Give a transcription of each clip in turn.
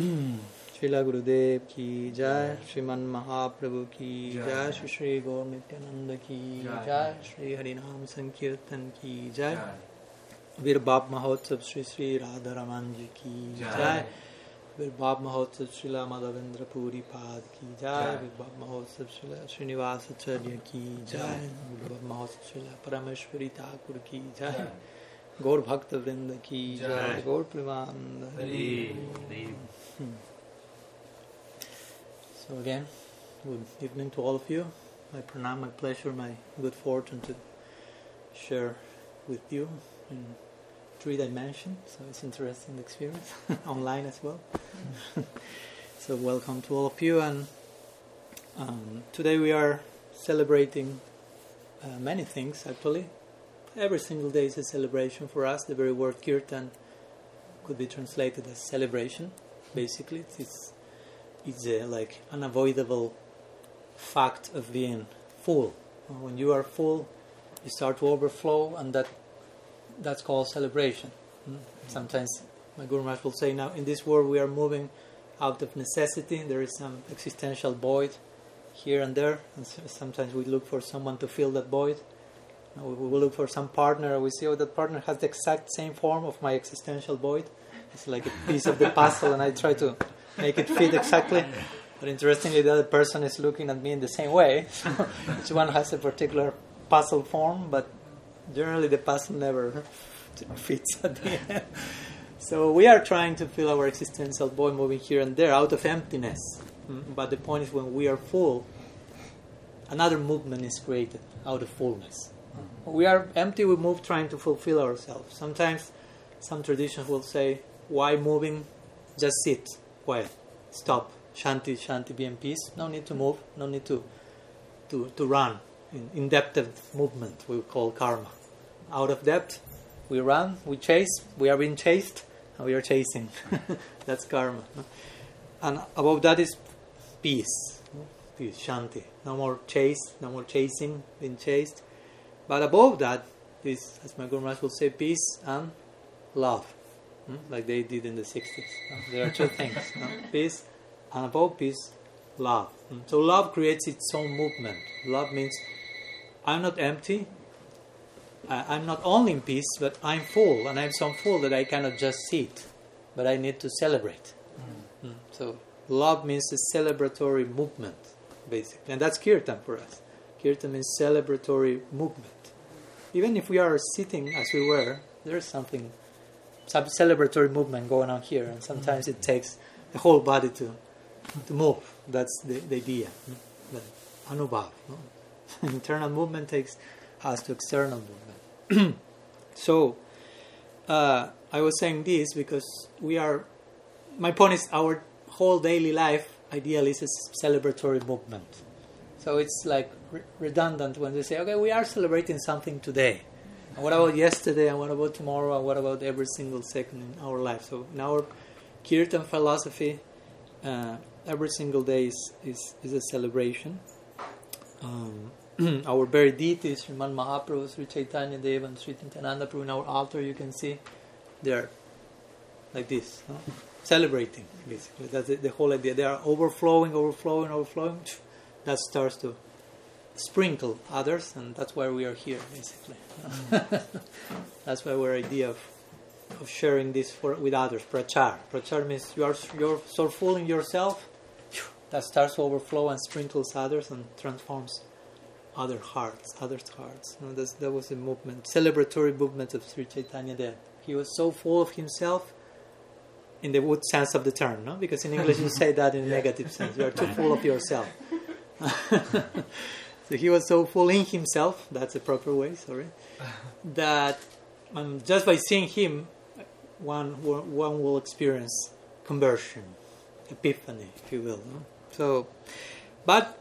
श्रीला गुरुदेव की जय श्रीमन महाप्रभु की जय श्री श्री गौर नित्यानंद की जय श्री हरिनाम संकीर्तन की जय वीर बाप महोत्सव श्री श्री राधा रमन जी की जय वीर बाप महोत्सव श्रीला माधवेंद्र पुरी पाद की जय वीर बाप महोत्सव श्रीला श्रीनिवास आचार्य की जय वीर बाप महोत्सव श्रीला परमेश्वरी ठाकुर की जय गौर भक्त वृंद की जय गौर Premanand So again, good evening to all of you. My pranam, my pleasure, my good fortune to share with you in three dimensions. So it's interesting experience online as well. so welcome to all of you. And um, today we are celebrating uh, many things. Actually, every single day is a celebration for us. The very word kirtan could be translated as celebration. Basically, it's it's a like unavoidable fact of being full. When you are full, you start to overflow, and that that's called celebration. Hmm? Sometimes my Guru Maharaj will say, "Now in this world we are moving out of necessity. There is some existential void here and there, and sometimes we look for someone to fill that void. We look for some partner. We see, oh, that partner has the exact same form of my existential void. It's like a piece of the puzzle, and I try to." make it fit exactly. But interestingly, the other person is looking at me in the same way. So each one has a particular puzzle form, but generally the puzzle never fits at the end. So we are trying to fill our existential void moving here and there out of emptiness. Mm-hmm. But the point is, when we are full, another movement is created out of fullness. When we are empty, we move trying to fulfill ourselves. Sometimes some traditions will say, why moving? Just sit quiet, stop, shanti, shanti, be in peace. No need to move, no need to to, to run. In, in depth of movement, we call karma. Out of depth, we run, we chase, we are being chased, and we are chasing. That's karma. And above that is peace, peace, shanti. No more chase, no more chasing, being chased. But above that is, as my Guru Maharaj will say, peace and love Mm-hmm. like they did in the 60s. There are two things no? peace, and above peace, love. Mm-hmm. So, love creates its own movement. Love means I'm not empty, I'm not only in peace, but I'm full, and I'm so full that I cannot just sit, but I need to celebrate. Mm. So, love means a celebratory movement, basically, and that's kirtan for us. Kirtan means celebratory movement. Even if we are sitting as we were, there's something some celebratory movement going on here, and sometimes it takes the whole body to to move. That's the, the idea. The anubhav. No? Internal movement takes us to external movement. so uh, I was saying this because we are. My point is our whole daily life ideally is a celebratory movement. So it's like re- redundant when they say, "Okay, we are celebrating something today." And what about yesterday? And what about tomorrow? And what about every single second in our life? So in our Kirtan philosophy, uh, every single day is, is, is a celebration. Um, our very deities, Sriman Mahaprabhu, Sri Chaitanya Dev, and Sri Nityananda Prabhu, in our altar, you can see they're like this, no? celebrating, basically. That's the, the whole idea. They are overflowing, overflowing, overflowing. That starts to sprinkle others, and that's why we are here, basically. Mm. that's why our idea of, of sharing this for, with others, prachar. Prachar means you are you're so full in yourself that starts to overflow and sprinkles others and transforms other hearts, others' hearts. You know, that was a movement, celebratory movement of Sri Chaitanya Dev. He was so full of himself in the good sense of the term, no? Because in English you say that in a negative sense. You are too full of yourself. So he was so full in himself, that's the proper way, sorry, that um, just by seeing him, one, one will experience conversion, epiphany, if you will. No? So, but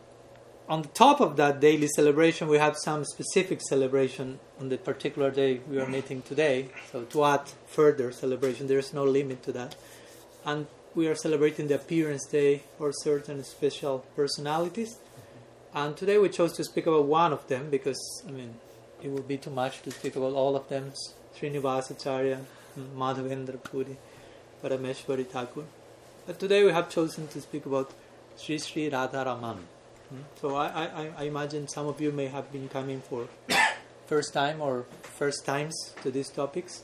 on the top of that daily celebration, we have some specific celebration on the particular day we are meeting today. So, to add further celebration, there is no limit to that. And we are celebrating the appearance day for certain special personalities. And today we chose to speak about one of them because, I mean, it would be too much to speak about all of them Srinivasacharya, Madhavendra Puri, Parameshwari Thakur. But today we have chosen to speak about Sri Sri Radharaman. Hmm? So I, I, I imagine some of you may have been coming for first time or first times to these topics.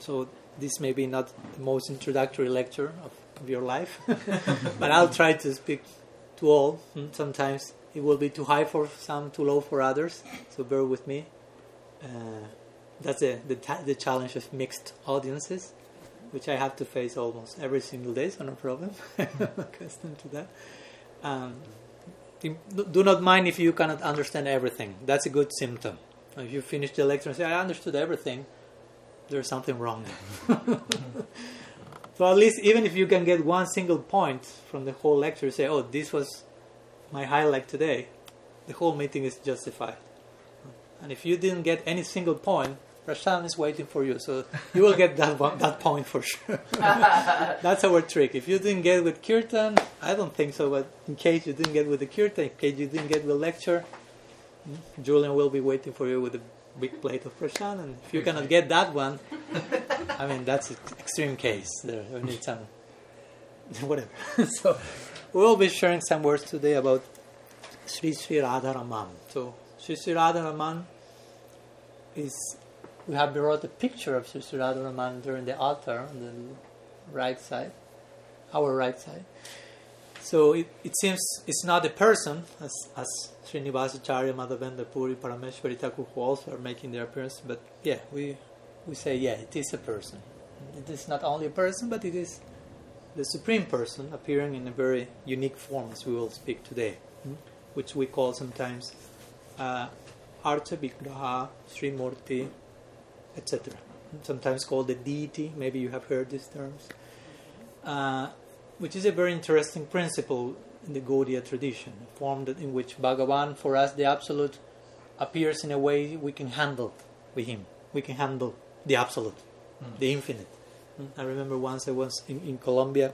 So this may be not the most introductory lecture of, of your life, but I'll try to speak to all. Hmm? Sometimes it will be too high for some, too low for others. So bear with me. Uh, that's the, ta- the challenge of mixed audiences, which I have to face almost every single day, so no problem. I'm accustomed to that. Um, do not mind if you cannot understand everything. That's a good symptom. If you finish the lecture and say, I understood everything, there's something wrong so at least even if you can get one single point from the whole lecture, say, oh, this was my highlight today, the whole meeting is justified. And if you didn't get any single point, Prashant is waiting for you, so you will get that one, that point for sure. That's our trick. If you didn't get with kirtan, I don't think so, but in case you didn't get with the kirtan, in case you didn't get the lecture, hmm, Julian will be waiting for you with a big plate of prasad, and if you cannot get that one, I mean that's an extreme case. There, we need some whatever. so we'll be sharing some words today about Sri Sri Radharaman. So Sri Sri Radharaman is we have brought a picture of Sri Sri Radharaman during the altar on the right side, our right side. So it, it seems it's not a person, as, as Srinivasacharya, Madhavendra Puri, Parameshwari Thakur, who also are making their appearance, but yeah, we, we say, yeah, it is a person. It is not only a person, but it is the Supreme Person appearing in a very unique form, as we will speak today, hmm? which we call sometimes uh, Sri Murti, etc. Sometimes called the deity, maybe you have heard these terms. Uh, which is a very interesting principle in the Gaudiya tradition, a form that in which Bhagavan, for us, the Absolute, appears in a way we can handle with him. We can handle the Absolute, mm. the Infinite. I remember once I was in, in Colombia,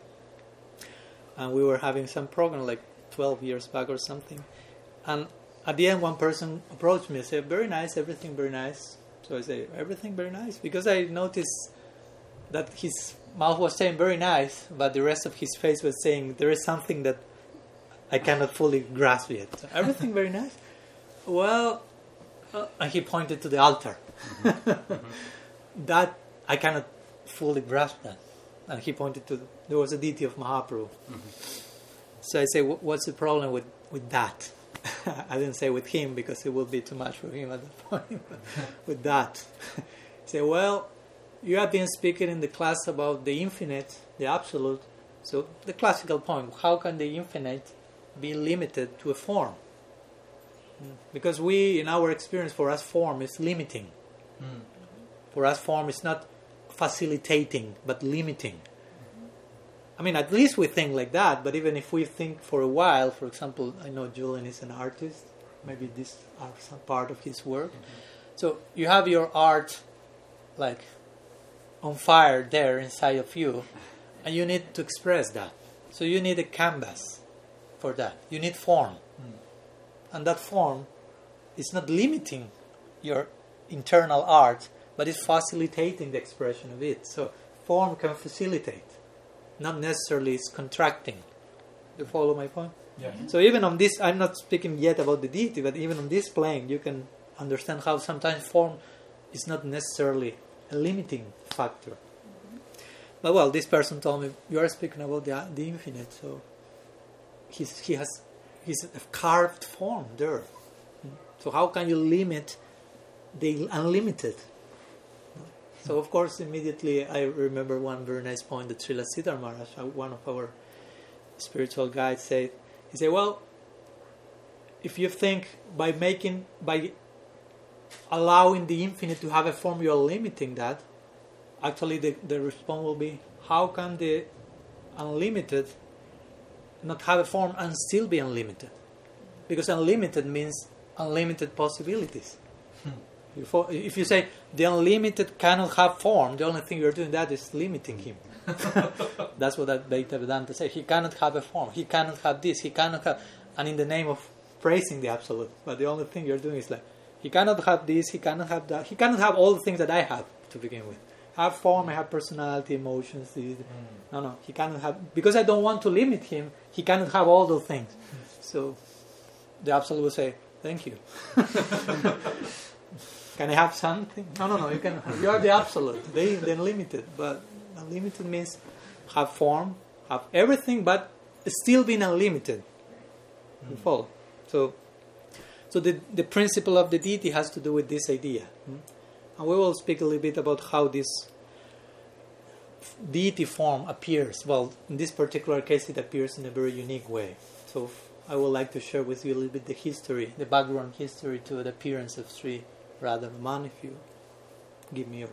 and we were having some program like 12 years back or something, and at the end, one person approached me and said, "Very nice, everything very nice." So I say, "Everything very nice," because I noticed that his mouth was saying very nice, but the rest of his face was saying there is something that I cannot fully grasp yet. So everything very nice. Well, uh, and he pointed to the altar. Mm-hmm. that I cannot fully grasp that. And he pointed to there was a deity of Mahaprabhu. Mm-hmm. So I say, what's the problem with with that? I didn't say with him because it would be too much for him at that point. with that, say, well, you have been speaking in the class about the infinite, the absolute. So the classical point: how can the infinite be limited to a form? Because we, in our experience, for us, form is limiting. Mm. For us, form is not facilitating, but limiting. I mean, at least we think like that. But even if we think for a while, for example, I know Julian is an artist. Maybe this are some part of his work. Mm-hmm. So you have your art, like on fire there inside of you, and you need to express that. So you need a canvas for that. You need form. Mm. And that form is not limiting your internal art, but it's facilitating the expression of it. So form can facilitate, not necessarily it's contracting. Do You follow my point? Yeah. So even on this, I'm not speaking yet about the deity, but even on this plane, you can understand how sometimes form is not necessarily a limiting factor. Mm-hmm. But well, this person told me you are speaking about the the infinite, so he's, he has he's a carved form there. So how can you limit the unlimited? So of course, immediately I remember one very nice point that Srila Sridhar Maharaj, uh, one of our spiritual guides, said. He said, "Well, if you think by making by allowing the infinite to have a form, you are limiting that. Actually, the, the response will be how can the unlimited not have a form and still be unlimited? Because unlimited means unlimited possibilities. If you say the unlimited cannot have form, the only thing you're doing that is limiting him. That's what Advaita Vedanta says. He cannot have a form. He cannot have this. He cannot have, and in the name of praising the absolute, but the only thing you're doing is like he cannot have this, he cannot have that, he cannot have all the things that I have to begin with. have form, I have personality, emotions. Mm. No, no, he cannot have because I don't want to limit him. He cannot have all those things. So the absolute will say, "Thank you." can I have something? No, no, no. You can. You are the absolute. They the unlimited, but unlimited means have form, have everything, but still being unlimited. Mm. You follow? So, so the the principle of the deity has to do with this idea. Mm? And we will speak a little bit about how this deity form appears. Well, in this particular case, it appears in a very unique way. So I would like to share with you a little bit the history, the background history to the appearance of Sri Radharaman, if you give me your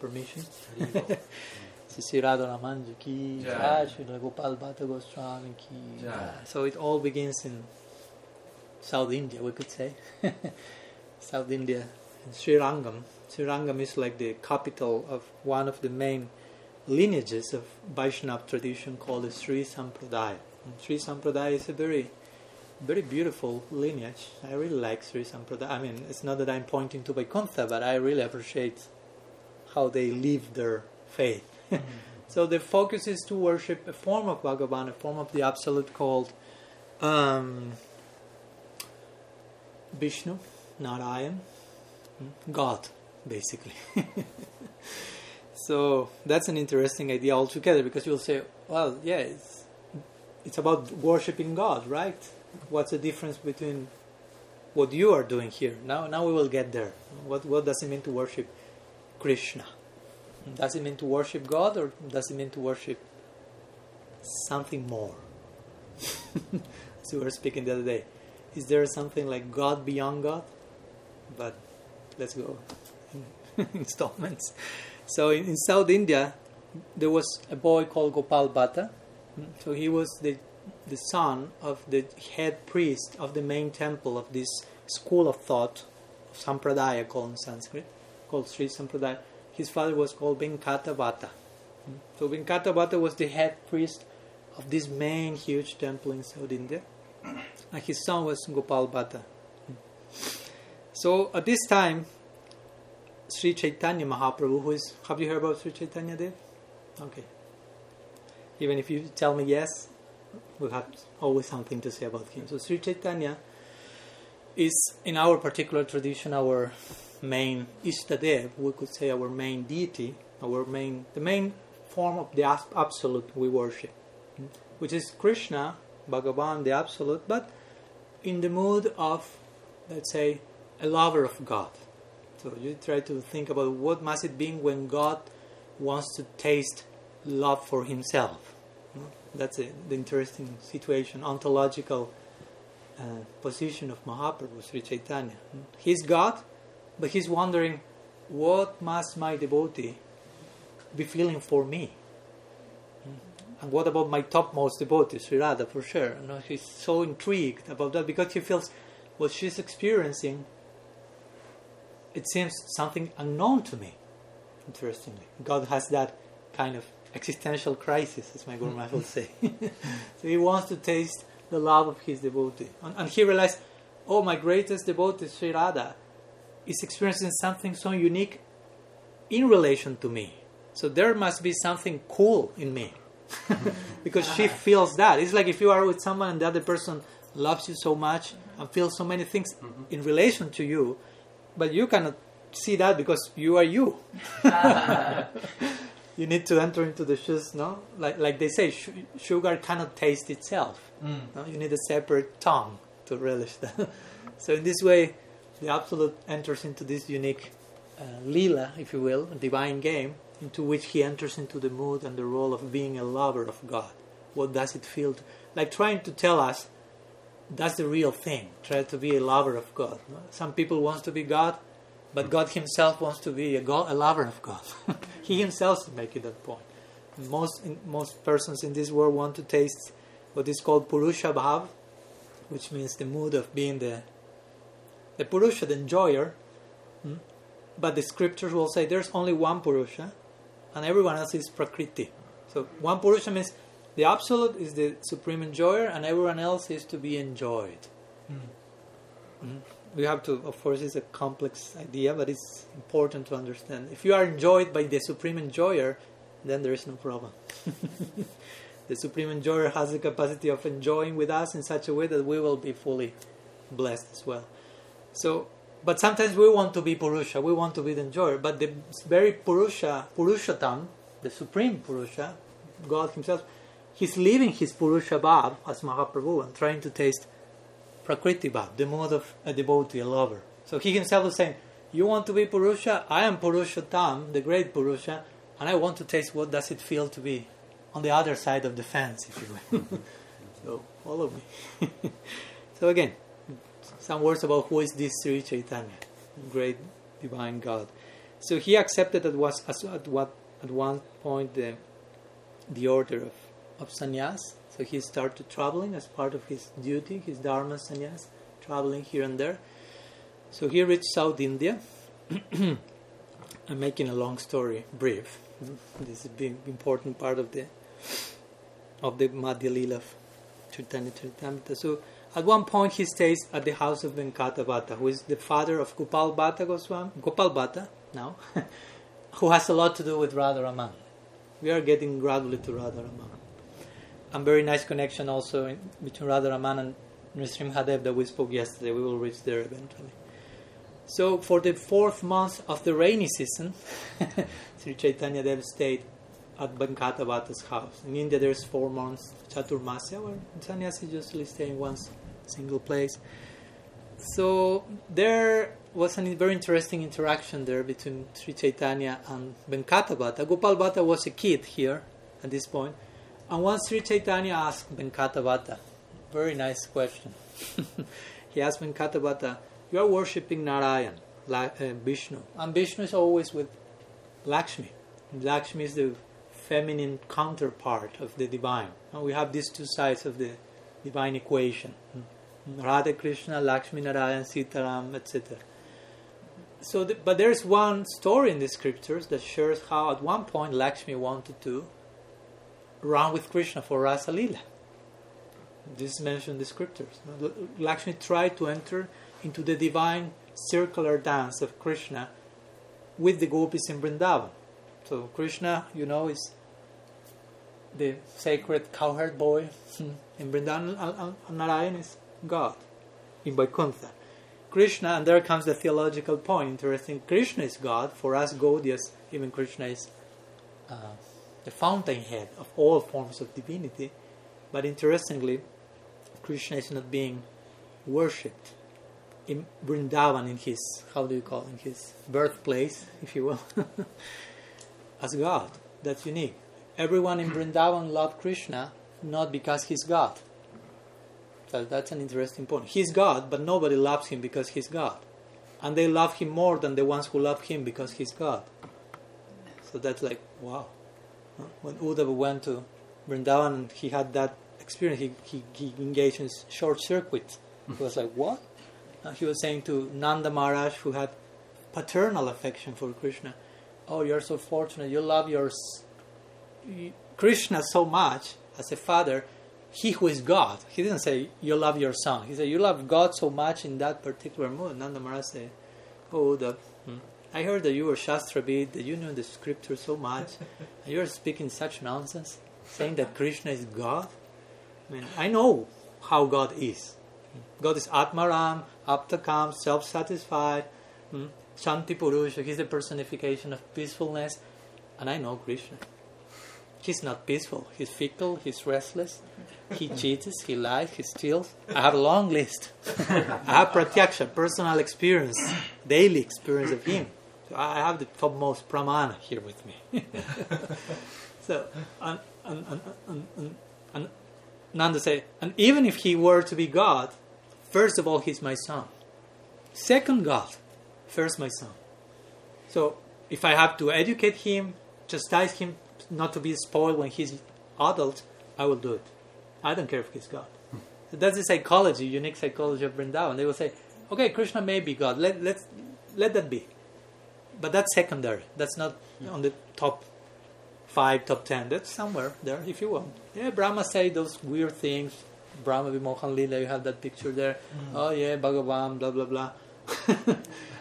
permission. Sri ki Gopal Bhatta Goswami ki So it all begins in South India, we could say. South India, in Sri Rangam. Srirangam is like the capital of one of the main lineages of Vaishnava tradition called the Sri Sampradaya. And Sri Sampradaya is a very, very beautiful lineage. I really like Sri Sampradaya. I mean, it's not that I'm pointing to Vaikuntha, but I really appreciate how they live their faith. Mm-hmm. so the focus is to worship a form of Bhagavan, a form of the Absolute called um, Vishnu, Narayan, hmm, God basically. so that's an interesting idea altogether because you'll say, well, yeah, it's, it's about worshiping God, right? What's the difference between what you are doing here? Now, now we will get there. What, what does it mean to worship Krishna? Does it mean to worship God or does it mean to worship something more? so we were speaking the other day. Is there something like God beyond God? But let's go installments. So in, in, South India, there was a boy called Gopal Bhatta. So he was the the son of the head priest of the main temple of this school of thought, Sampradaya called in Sanskrit, called Sri Sampradaya. His father was called Venkata Bhatta. Hmm. So Venkata Bhatta was the head priest of this main huge temple in South India. And his son was Gopal Bhatta. Hmm. So at this time, Sri Chaitanya Mahaprabhu, who is, have you heard about Sri Chaitanya Dev? Okay. Even if you tell me yes, we'll have always something to say about him. So Sri Chaitanya is, in our particular tradition, our main Ishtadev, we could say our main deity, our main, the main form of the absolute we worship, which is Krishna, Bhagavan, the absolute, but in the mood of, let's say, a lover of God. So you try to think about what must it be when God wants to taste love for Himself. That's a, the interesting situation, ontological uh, position of Mahaprabhu Sri Chaitanya. He's God, but he's wondering what must my devotee be feeling for me. And what about my topmost devotee, Sri Radha, for sure? You know, he's so intrigued about that because he feels what she's experiencing it seems something unknown to me. Interestingly, God has that kind of existential crisis, as my Guru Maharaj will say. so he wants to taste the love of his devotee, and, and he realized, oh, my greatest devotee, Sri Radha, is experiencing something so unique in relation to me. So there must be something cool in me. because she feels that. It's like if you are with someone and the other person loves you so much and feels so many things mm-hmm. in relation to you, but you cannot see that because you are you. you need to enter into the shoes, no? Like like they say, sh- sugar cannot taste itself. Mm. No? You need a separate tongue to relish that. so in this way, the absolute enters into this unique uh, lila, if you will, a divine game, into which he enters into the mood and the role of being a lover of God. What does it feel? To, like trying to tell us that's the real thing. Try to be a lover of God. Some people want to be God, but God Himself wants to be a, God, a lover of God. he Himself is making that point. Most most persons in this world want to taste what is called Purusha Bhav, which means the mood of being the the Purusha, the enjoyer. Hmm? But the scriptures will say there's only one Purusha, and everyone else is Prakriti. So one Purusha means the absolute is the supreme enjoyer, and everyone else is to be enjoyed. Mm. Mm. We have to, of course, it's a complex idea, but it's important to understand. If you are enjoyed by the Supreme Enjoyer, then there is no problem. the Supreme Enjoyer has the capacity of enjoying with us in such a way that we will be fully blessed as well. So, but sometimes we want to be Purusha, we want to be the enjoyer, but the very Purusha, Purushotam, the Supreme Purusha, God Himself, He's leaving His Purusha Bhav as Mahaprabhu and trying to taste Prakriti Bhav, the mode of a devotee, a lover. So He Himself was saying, You want to be Purusha? I am Purushotam, the great Purusha, and I want to taste what does it feel to be on the other side of the fence, if you will. so follow me. so again, some words about who is this Sri Chaitanya, great divine God. So he accepted that was at what at one point the the order of, of sannyas. So he started traveling as part of his duty, his dharma sannyas, traveling here and there. So he reached South India. I'm making a long story brief. This is a big important part of the of the Madhya Lila of Chaitanya. So at one point he stays at the house of Venkata Bhatta, who is the father of Gopal Bhatta Goswami, Gopal Bhatta now, who has a lot to do with Radharaman. We are getting gradually to Radharaman. And very nice connection also in, between Radharaman and Nrsimhadev that we spoke yesterday. We will reach there eventually. So for the fourth month of the rainy season, Sri Chaitanya Dev stayed at Venkata house. In India, there's four months Chaturmasya, where sannyasi usually stay in one single place. So there was a very interesting interaction there between Sri Chaitanya and Venkata Bhatta. Gopal Bhatta was a kid here at this point, and once Sri Chaitanya asked Venkata very nice question. he asked Venkata "You are worshipping Narayan, uh, Vishnu, and Vishnu is always with Lakshmi. Lakshmi is the feminine counterpart of the divine. And we have these two sides of the divine equation Radha Krishna, Lakshmi Narayan, Sitaram, etc. So, the, but there's one story in the scriptures that shows how at one point Lakshmi wanted to run with Krishna for Rasa Lila. This is mentioned in the scriptures. Lakshmi tried to enter into the divine circular dance of Krishna with the gopis in Vrindavan. So Krishna, you know, is the sacred cowherd boy in Vrindavan, and Narayan is God in Vaikuntha. Krishna, and there comes the theological point. Interesting. Krishna is God. For us Gaudias, even Krishna is uh, the fountainhead of all forms of divinity. But interestingly, Krishna is not being worshipped in Vrindavan, in his, how do you call it, in his birthplace, if you will, as God. That's unique. Everyone in Vrindavan loved Krishna not because he's God. So that's an interesting point. He's God, but nobody loves him because he's God. And they love him more than the ones who love him because he's God. So that's like, wow. When Uddhava went to Vrindavan, and he had that experience. He, he, he engaged in short circuit. He was like, what? And he was saying to Nanda Maharaj, who had paternal affection for Krishna, oh, you're so fortunate. You love your Krishna so much as a father. He who is God. He didn't say you love your son. He said you love God so much in that particular mood. Nanda Maharaj said, "Oh, the, hmm, I heard that you were Shastravid, that you know the scripture so much, and you're speaking such nonsense, saying that Krishna is God. I mean, I know how God is. God is Atmaram, Aptakam, self-satisfied, hmm, Shanti Purusha. He's the personification of peacefulness, and I know Krishna. He's not peaceful. He's fickle. He's restless. He cheats. He lies. He steals. I have a long list. I have pratyaksha, personal experience, daily experience of him. I have the topmost pramana here with me. so, and, and, and, and, and Nanda say, and even if he were to be God, first of all, he's my son. Second God, first my son. So if I have to educate him, chastise him, not to be spoiled when he's adult, I will do it. I don't care if he's God. So that's the psychology, unique psychology of Vrindavan. They will say, okay, Krishna may be God. Let let let that be. But that's secondary. That's not on the top five, top ten. That's somewhere there, if you want. Yeah, Brahma say those weird things. Brahma Vimohan Lila, you have that picture there. Mm. Oh yeah, Bhagavan, blah blah blah.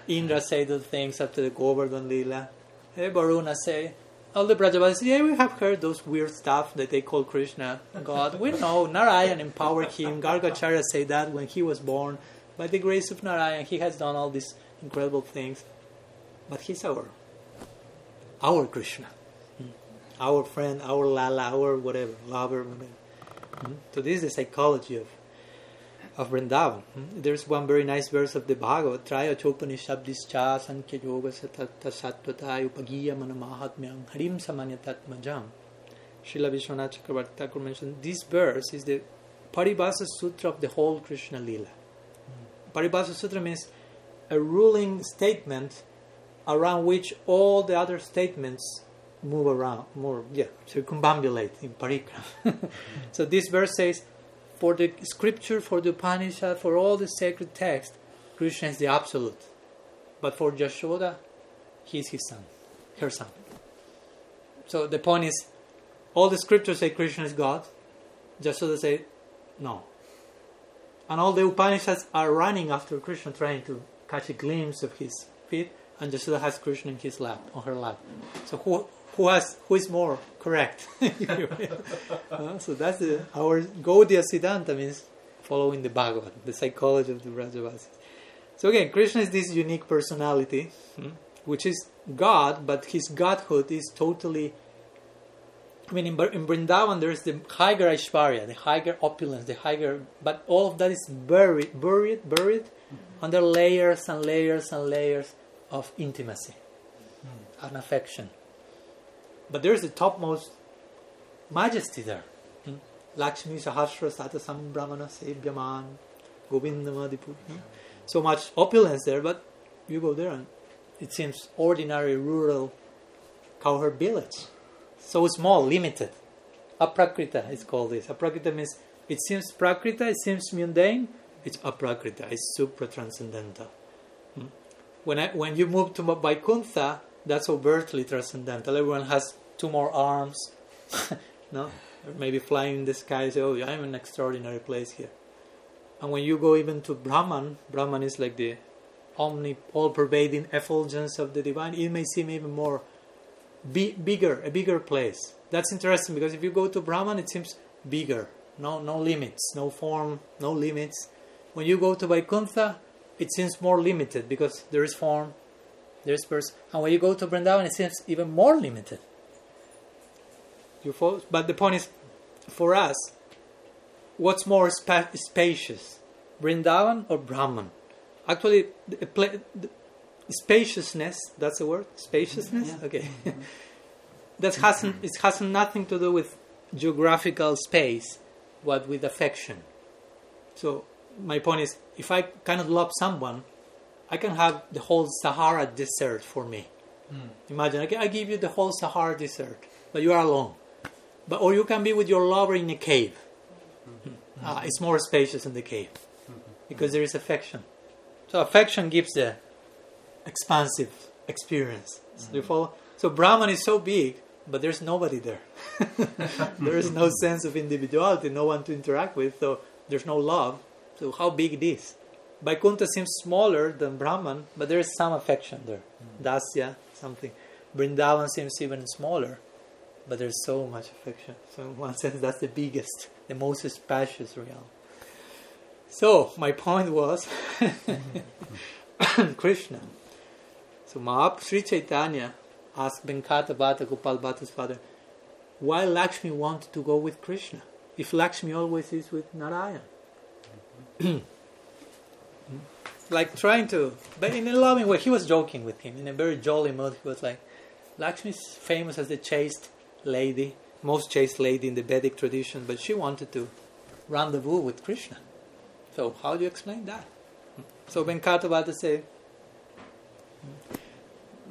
Indra say those things after the Govardhan Lila. Hey, Varuna say, all the Brajavasis, yeah, we have heard those weird stuff that they call Krishna God. We know Narayan empowered him. Gargacharya say that when he was born. By the grace of Narayan, he has done all these incredible things. But he's our, our Krishna. Hmm. Our friend, our Lala, our whatever, lover, whatever. Hmm. So this is the psychology of of Vrindavan. Hmm. There's one very nice verse of the Bhagavad, Traya Chopanishabdischa Sankhya Yoga Sattvataya Upagiya Manamahatmyam Harim Samanyatatmajam. Srila Vishwanath Chakravarti Thakur mentioned this verse is the Paribhasa Sutra of the whole Krishna Lila. Paribhasa Sutra means a ruling statement around which all the other statements move around, more, yeah, circumambulate in parikram. so this verse says, for the scripture, for the Upanishad, for all the sacred text, Krishna is the absolute. But for Jashoda, he is his son, her son. So the point is, all the scriptures say Krishna is God. Jashoda say no. And all the Upanishads are running after Krishna, trying to catch a glimpse of his feet, and Jashoda has Krishna in his lap, on her lap. So who who has who is more correct? uh, so that's the, our Gaudiya Siddhanta means following the Bhagavad, the psychology of the Brajavasis. So again, Krishna is this unique personality, hmm, which is God, but his godhood is totally. I mean, in, in Vrindavan there is the higher Aishwarya, the higher opulence, the higher, but all of that is buried, buried, buried mm-hmm. under layers and layers and layers of intimacy mm. and affection. But there's the topmost majesty there. Hmm? Lakshmi Sahasra Satasam Brahmana Sevyaman Govindamadipu. Hmm? So much opulence there, but you go there and it seems ordinary rural cowherd village. So small, limited. Aprakrita is called this. Aprakrita means it seems prakrita, it seems mundane, it's aprakrita, it's supra transcendental. When I, when you move to Vaikuntha, that's overtly transcendental. Everyone has two more arms, no, maybe flying in the sky. Say, oh, I'm in an extraordinary place here. And when you go even to Brahman, Brahman is like the omni, all-pervading effulgence of the divine. It may seem even more be, bigger, a bigger place. That's interesting because if you go to Brahman, it seems bigger. No, no limits, no form, no limits. When you go to Vaikuntha, it seems more limited because there is form, there is person. And when you go to Vrindavan, it seems even more limited. You follow? But the point is, for us, what's more spa- spacious, Vrindavan or Brahman? Actually, the, the spaciousness, that's the word? Spaciousness? Yeah. Okay. Mm-hmm. that hasn't, it has nothing to do with geographical space, but with affection. So, my point is, if I cannot love someone, I can have the whole Sahara desert for me. Mm. Imagine, I give you the whole Sahara desert, but you are alone. But or you can be with your lover in a cave. Mm-hmm. Uh, it's more spacious in the cave because there is affection. So affection gives the expansive experience. Mm-hmm. you follow? So Brahman is so big, but there's nobody there. there is no sense of individuality, no one to interact with. So there's no love. So how big it is? Vaikuntha seems smaller than Brahman, but there is some affection there. Mm-hmm. Dasya, something. Vrindavan seems even smaller but there's so much affection. So in one sense, that's the biggest, the most spacious realm. So my point was Krishna. So Mahap Sri Chaitanya asked Venkata Bhatta, Gopal Bhatta's father, why Lakshmi wanted to go with Krishna if Lakshmi always is with Narayan? like trying to, but in a loving way. He was joking with him in a very jolly mood. He was like, Lakshmi is famous as the chaste lady, most chaste lady in the Vedic tradition, but she wanted to rendezvous with Krishna. So how do you explain that? So Venkata Bhatta say,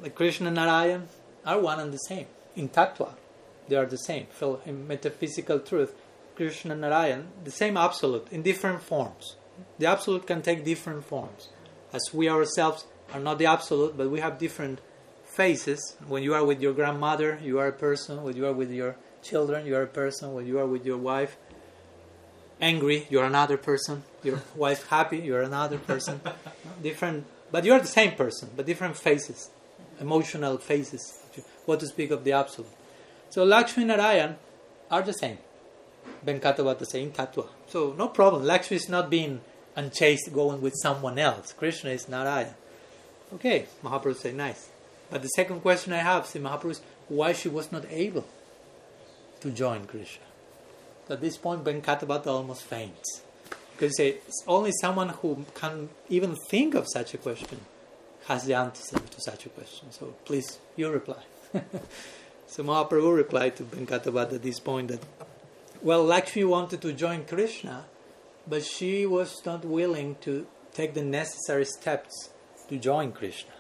like Krishna and Narayan are one and the same. In Tattva, they are the same. So in metaphysical truth, Krishna and Narayan, the same absolute, in different forms. The absolute can take different forms. As we ourselves are not the absolute, but we have different faces. When you are with your grandmother, you are a person. When you are with your children, you are a person. When you are with your wife, angry, you're another person. Your wife happy, you're another person. different, but you're the same person, but different faces, emotional faces. What to speak of the absolute. So Lakshmi and Narayan are the same. Venkata Bhatta same, Tattva. So no problem. Lakshmi is not being unchaste going with someone else. Krishna is Narayan. Okay, Mahaprabhu say nice. But the second question I have, see Mahaprabhu, is why she was not able to join Krishna. At this point, Venkata Bhatta almost faints. Because say, only someone who can even think of such a question has the answer to such a question. So please, you reply. so Mahaprabhu replied to Venkata Bhatta at this point that, well, Lakshmi wanted to join Krishna, but she was not willing to take the necessary steps to join Krishna,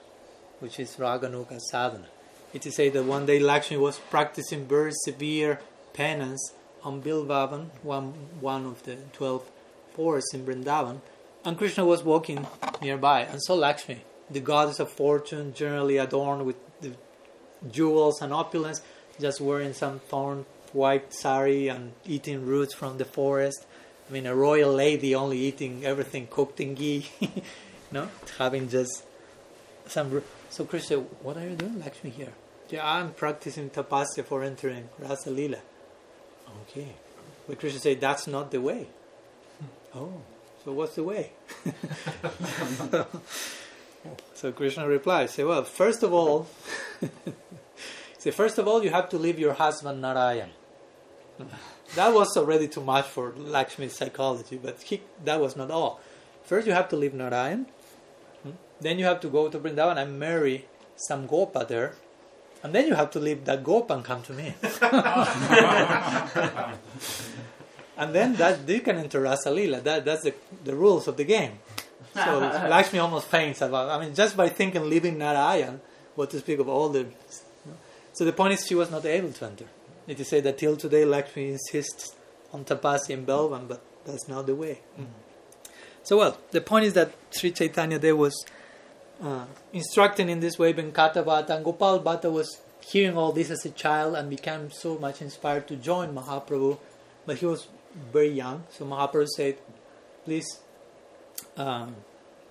which is Raganuga sadhana. It is said that one day Lakshmi was practicing very severe penance on Bilvavan, one, one of the 12 forests in Vrindavan, and Krishna was walking nearby and saw Lakshmi, the goddess of fortune, generally adorned with jewels and opulence, just wearing some thorn white sari and eating roots from the forest. I mean, a royal lady only eating everything cooked in ghee, no, having just some. So Krishna, what are you doing, Lakshmi, here? Yeah, I'm practicing tapasya for entering Rasa Lila. Okay. But Krishna said, that's not the way. Hmm. Oh, so what's the way? so Krishna replies, say, well, first of all, say, first of all, you have to leave your husband Narayan. That was already too much for Lakshmi's psychology, but he, that was not all. First, you have to leave Narayan. Hmm? Then you have to go to Vrindavan and marry some Gopa there. And then you have to leave that Gopa and come to me. and then that you can enter Rasalila. That that's the, the rules of the game. So Lakshmi almost faints about. I mean, just by thinking leaving Narayan, what to speak of all the. So the point is, she was not able to enter. It is said that till today, Lakshmi insists on tapasya in Belvan, but that's not the way. Mm. So well, the point is that Sri Chaitanya there was uh, instructing in this way Venkata Bhatta and Gopal Bhatta was hearing all this as a child and became so much inspired to join Mahaprabhu, but he was very young. So Mahaprabhu said, "Please um,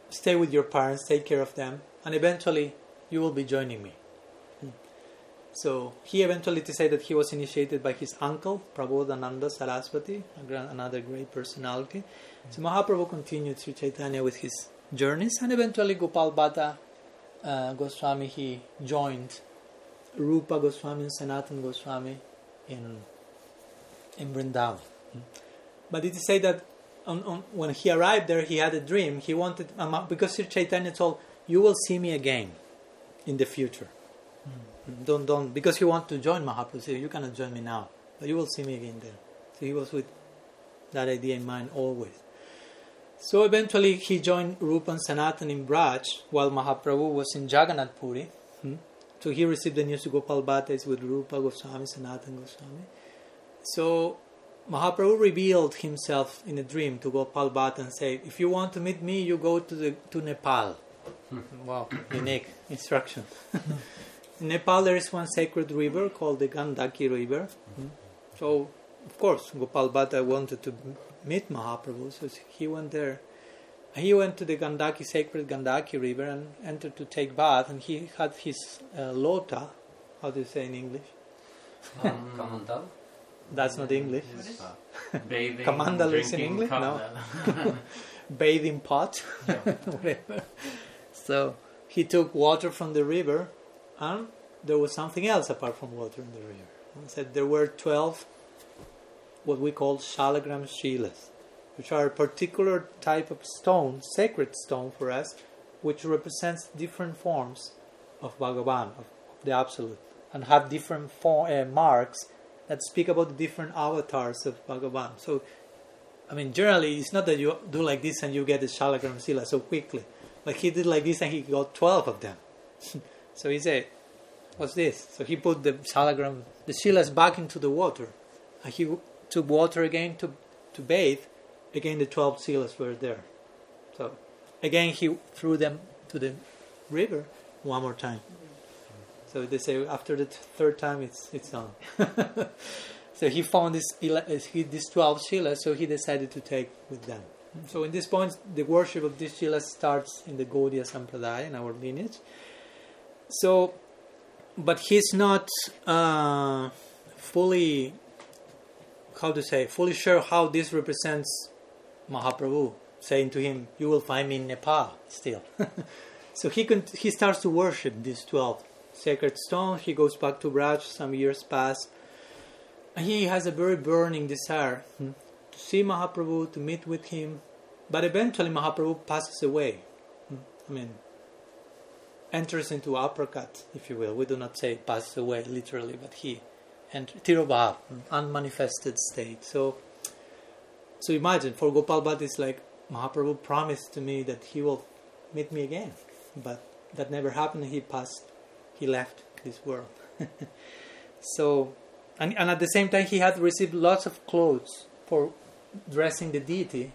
stay with your parents, take care of them, and eventually you will be joining me." So he eventually decided that he was initiated by his uncle Prabodhananda Saraswati, another great personality. So Mahaprabhu continued Sri Chaitanya with his journeys, and eventually Gopal Bhatta uh, Goswami he joined Rupa Goswami and Sanatan Goswami in in Vrindavan. But it is said that on, on, when he arrived there, he had a dream. He wanted um, because Sri Chaitanya told, "You will see me again in the future." Don't don't because he wanted to join Mahaprabhu. So you cannot join me now, but you will see me again there. So he was with that idea in mind always. So eventually he joined Rupa and Sanatan in Braj while Mahaprabhu was in Jagannath Puri. Hmm? So he received the news to Gopal Bhatta is with Rupa Goswami, Sanatan Goswami. So Mahaprabhu revealed himself in a dream to Gopal Bhatta and said, if you want to meet me, you go to, the, to Nepal. wow, unique instruction. in Nepal there is one sacred river called the Gandaki River. Hmm? So, of course, Gopal Bhatta wanted to meet Mahaprabhu. So he went there. He went to the Gandaki, sacred Gandaki river and entered to take bath. And he had his uh, lota. How do you say in English? Um, That's not English. Uh, bathing. Kamandal is in English? No. Bathing pot. Whatever. So he took water from the river and there was something else apart from water in the river. He said there were 12 what we call shalagram shilas, which are a particular type of stone, sacred stone for us, which represents different forms of Bhagavan, of the Absolute, and have different form, uh, marks that speak about the different avatars of Bhagavan. So, I mean, generally, it's not that you do like this and you get the shalagram shila so quickly. but he did like this and he got 12 of them. so he said, What's this? So he put the shalagram, the shilas back into the water. And he took water again to, to bathe, again the 12 shilas were there. So again he threw them to the river one more time. So they say after the third time it's it's done. So he found this, uh, he- these 12 shilas, so he decided to take with them. So in this point, the worship of these shilas starts in the Gaudiya Sampradaya, in our lineage. So, but he's not uh, fully, how to say, fully sure how this represents Mahaprabhu, saying to him, "You will find me in Nepal still." so he con- he starts to worship these twelve sacred stones. He goes back to Braj. Some years pass, and he has a very burning desire hmm, to see Mahaprabhu, to meet with him. But eventually, Mahaprabhu passes away. Hmm. I mean, enters into aprakat, if you will. We do not say passes away literally, but he enters tirobhav, unmanifested state. So, so imagine for Gopal Bhatt, it's like Mahaprabhu promised to me that he will meet me again, but that never happened. He passed, he left this world. so, and, and at the same time, he had received lots of clothes for dressing the deity.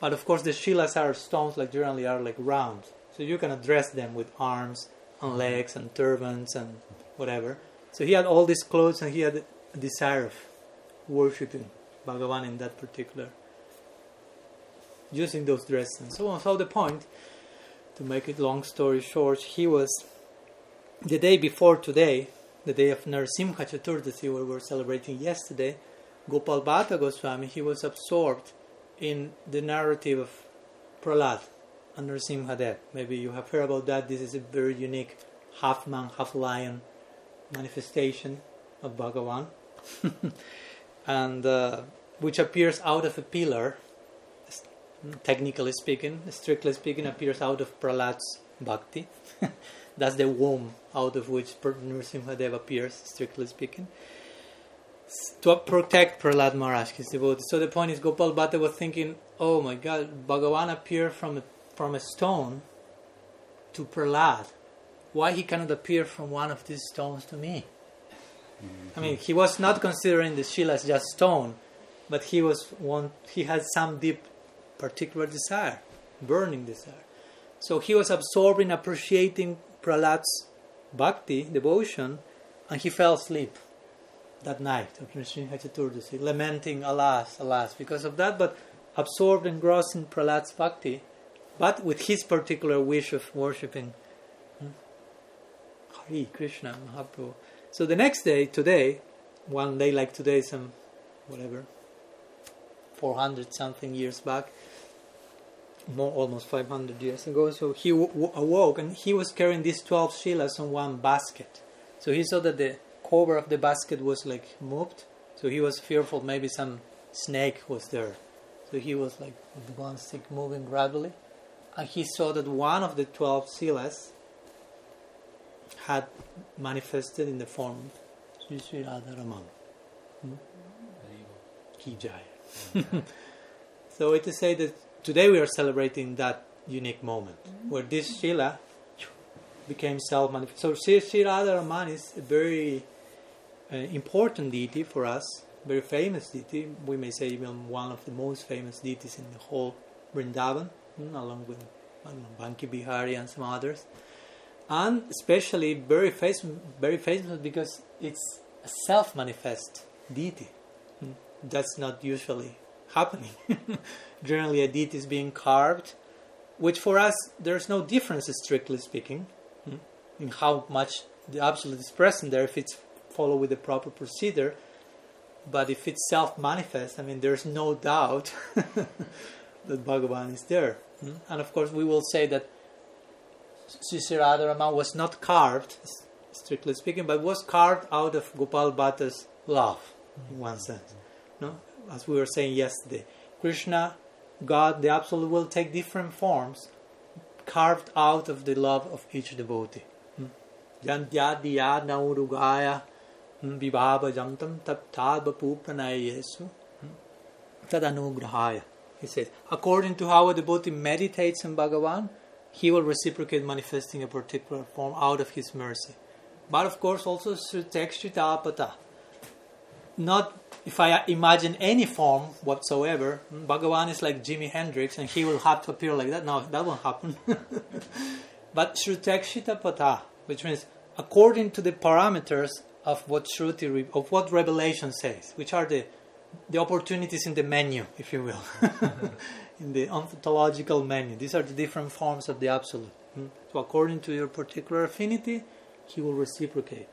But of course, the shilas are stones, like generally are like round, so you can address them with arms and legs and turbans and whatever. So he had all these clothes, and he had a desire of worshiping Bhagavan in that particular, using those dresses and so on. So the point, to make it long story short, he was the day before today, the day of Narasimha Chaturdasi, where we were celebrating yesterday. Gopal Bhatta Goswami, he was absorbed in the narrative of Prahlad and Narasimhadev. Maybe you have heard about that. This is a very unique half man, half lion manifestation of Bhagavan, and uh, which appears out of a pillar. Technically speaking, strictly speaking, appears out of Prahlad's bhakti. That's the womb out of which Nrsimhadev appears, strictly speaking to protect Prahlad Maharaj, his devotee. So the point is, Gopal Bhatta was thinking, oh my God, Bhagavan appeared from a, from a stone to Prahlad. Why he cannot appear from one of these stones to me? Mm-hmm. I mean, he was not considering the Shila as just stone, but he was one. He had some deep, particular desire, burning desire. So he was absorbing, appreciating Prahlad's bhakti, devotion, and he fell asleep that night of Nrsimha Chaturdasi, lamenting, alas, alas, because of that, but absorbed, engrossed in Prahlad's bhakti, but with his particular wish of worshipping hmm, Hari Krishna Mahaprabhu. So the next day, today, one day like today, some whatever, 400 something years back, more almost 500 years ago, so he awoke and he was carrying these 12 shilas on one basket. So he saw that the cover of the basket was like moved, so he was fearful maybe some snake was there. So he was like with one stick moving gradually, and he saw that one of the twelve silas had manifested in the form of Sri Sri Radharaman. Hmm? Ki so it is said that today we are celebrating that unique moment where this Shila became self manifest. So Sri Sri Radharaman is a very uh, important deity for us, very famous deity. We may say even one of the most famous deities in the whole Vrindavan, along with Banki Bihari and some others. And especially very famous, very famous because it's a self-manifest deity. Mm. That's not usually happening. Generally, a deity is being carved, which for us there's no difference, strictly speaking, mm, in how much the absolute is present there. If it's followed with the proper procedure. But if it's self manifest, I mean, there's no doubt that Bhagavan is there. Hmm? And of course, we will say that Radharama was not carved, strictly speaking, but was carved out of Gopal Bhatta's love, in one hmm. sense. No? As we were saying yesterday, Krishna, God, the Absolute, will take different forms carved out of the love of each devotee. Hmm? Hmm. Yantyadiyad naurugaya vibhavajantam taptadvapu pranayesu tadanugrahaya. He says, according to how a devotee meditates on Bhagavan, he will reciprocate manifesting a particular form out of his mercy. But of course, also Sritekshritapata. Not if I imagine any form whatsoever, Bhagavan is like Jimi Hendrix and he will have to appear like that. No, that won't happen. but Srutekshitapata, which means according to the parameters of what Shruti, of what Revelation says, which are the the opportunities in the menu, if you will, in the ontological menu. These are the different forms of the absolute. Hmm? So, according to your particular affinity, he will reciprocate.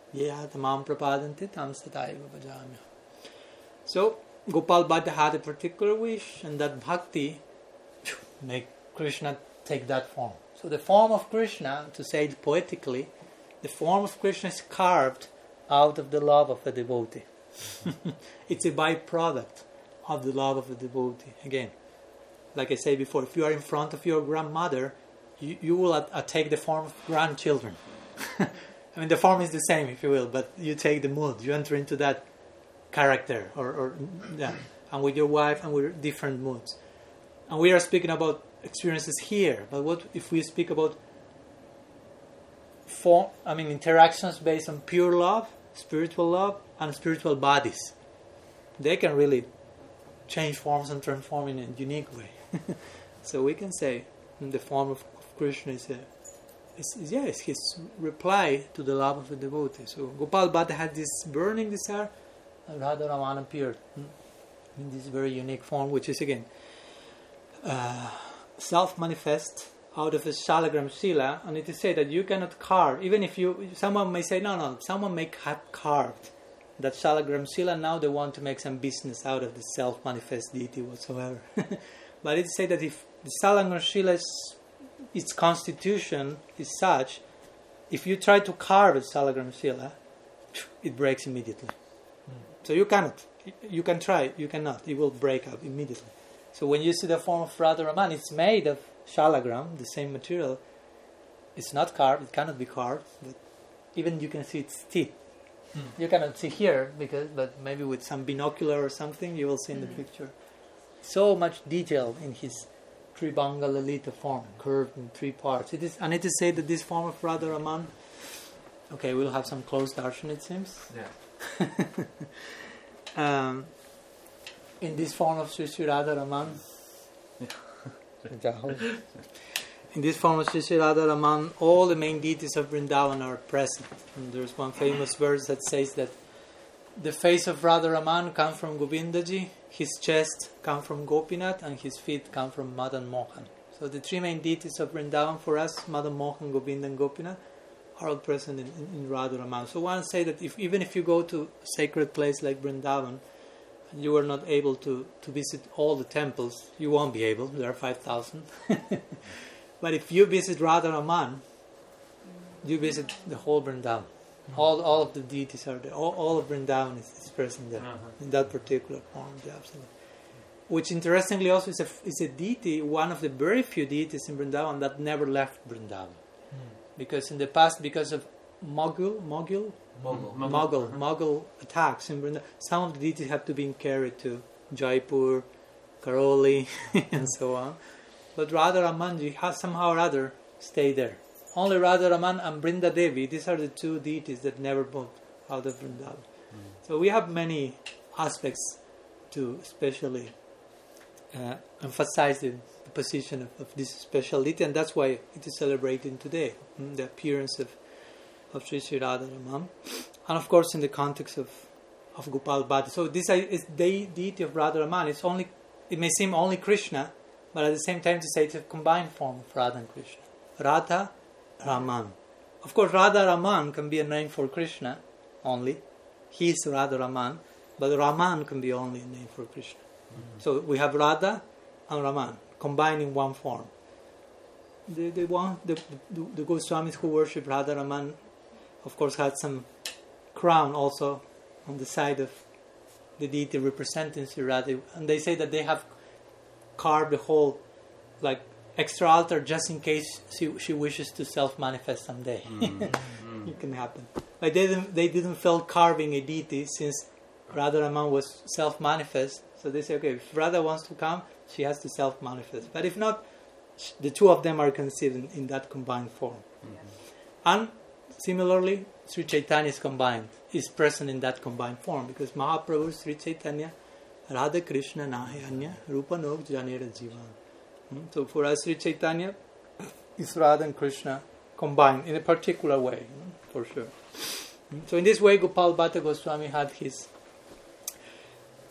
So, Gopal Bhatta had a particular wish, and that bhakti make Krishna take that form. So, the form of Krishna, to say it poetically, the form of Krishna is carved out of the love of a devotee. it's a byproduct of the love of a devotee. Again, like I said before, if you are in front of your grandmother, you, you will take the form of grandchildren. I mean, the form is the same, if you will, but you take the mood. You enter into that character, or, or yeah, and with your wife, and with different moods. And we are speaking about experiences here, but what if we speak about form? I mean, interactions based on pure love, spiritual love, and spiritual bodies. They can really change forms and transform in a unique way. so we can say the form of, Krishna is a is, yes, his reply to the love of the devotee. So Gopal Bhatta had this burning desire, and Radha Raman appeared hmm, in this very unique form, which is again uh, self-manifest out of the shalagram sila, and it is said that you cannot carve, even if you, someone may say, no, no, someone may have carved that shalagram sila, now they want to make some business out of the self-manifest deity whatsoever. but it is said that if the shalagram sila its constitution is such, if you try to carve a salagram sila, it breaks immediately. Mm. So you cannot. You can try, you cannot. It will break up immediately. So when you see the form of Radha Raman, it's made of shalagram, the same material. It's not carved, it cannot be carved, but even you can see its teeth. Mm. You cannot see here because, but maybe with some binocular or something, you will see in the hmm. picture. So much detail in his Tribanga Lalita form, curved in three parts. It is, and it is said that this form of Radha Raman, okay, we'll have some close darshan, it seems. Yeah. um, in this form of Sri Sri Radha Raman, in this form of Sri Radha Raman, all the main deities of Vrindavan are present. And there's one famous verse that says that the face of Radha Raman comes from Govindaji, his chest comes from Gopinath, and his feet come from Madan Mohan. So the three main deities of Vrindavan for us, Madan Mohan, Govinda, and Gopinath, are all present in, in, in Radha Raman. So one say that if even if you go to sacred place like Vrindavan, and you are not able to, to visit all the temples, you won't be able. There are five thousand. but if you visit Radha Raman, you visit the whole Vrindavan. Mm-hmm. All, all of the deities are there. All, all of Vrindavan is, is present there uh-huh. in that particular form, the absolute. Which interestingly also is a, is a deity, one of the very few deities in Vrindavan that never left Vrindavan. Mm. Because in the past, because of Mogul, Mughal, Mughal, Mughal, Mughal attacks in Vrindavan, some of the deities have to be carried to Jaipur, Karoli, and so on. But Radha Ramanji has somehow or other stayed there. Only Radha Raman and Brinda Devi, these are the two deities that never moved out of Vrindavan. Mm. So we have many aspects to especially uh, emphasize the, the position of, of, this special deity, and that's why it is celebrated today, mm, the appearance of, of Sri Sri Radha Raman. And of course, in the context of, of Gopal Bhatta. So this is the deity of Radha Raman. It's only, it may seem only Krishna, but at the same time to say it's a combined form of Radha and Krishna. Radha Raman. Of course, Radha Raman can be a name for Krishna only. He is Radha Raman, but Raman can be only a name for Krishna. Mm-hmm. So we have Radha and Raman combined in one form. The, the, one, the, the, the Goswamis who worship Radha Raman, of course, had some crown also on the side of the deity representing Sri and they say that they have carved the whole, like extra altar just in case she, she wishes to self manifest someday. Mm. it can happen. Like they didn't they didn't feel carving a deity since Radha Raman was self manifest. So they say, okay, if Radha wants to come, she has to self manifest. But if not, the two of them are conceived in, in that combined form. Mm-hmm. And similarly, Sri Chaitanya is combined, is present in that combined form because Mahaprabhu Sri Chaitanya, Radha Krishna Nahayanya, Rupa Nog Janera Jivan. Hmm? So for us, Sri Chaitanya is Radha and Krishna combined in a particular way, for sure. So in this way, Gopal Bhatta Goswami had his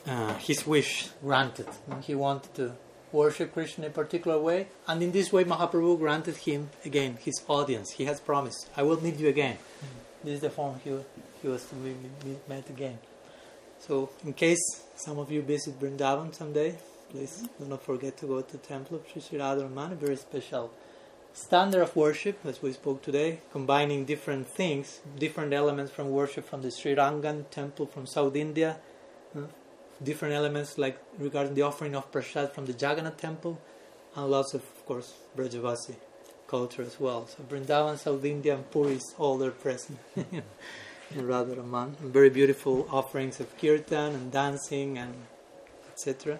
uh, his wish granted. He wanted to worship Krishna in a particular way, and in this way, Mahaprabhu granted him again his audience. He has promised, "I will meet you again." Hmm. This is the form he he was to be met again. So, in case some of you visit Vrindavan someday, please do not forget to go to the temple of Sri Sri a very special standard of worship, as we spoke today, combining different things, different elements from worship from the Sri Rangam temple from South India, different elements like regarding the offering of prasad from the Jagannath temple, and lots of, of course, Brajavasi culture as well. So Vrindavan, South India, and Puri is all there present in Radharaman. Very beautiful offerings of kirtan and dancing and etc.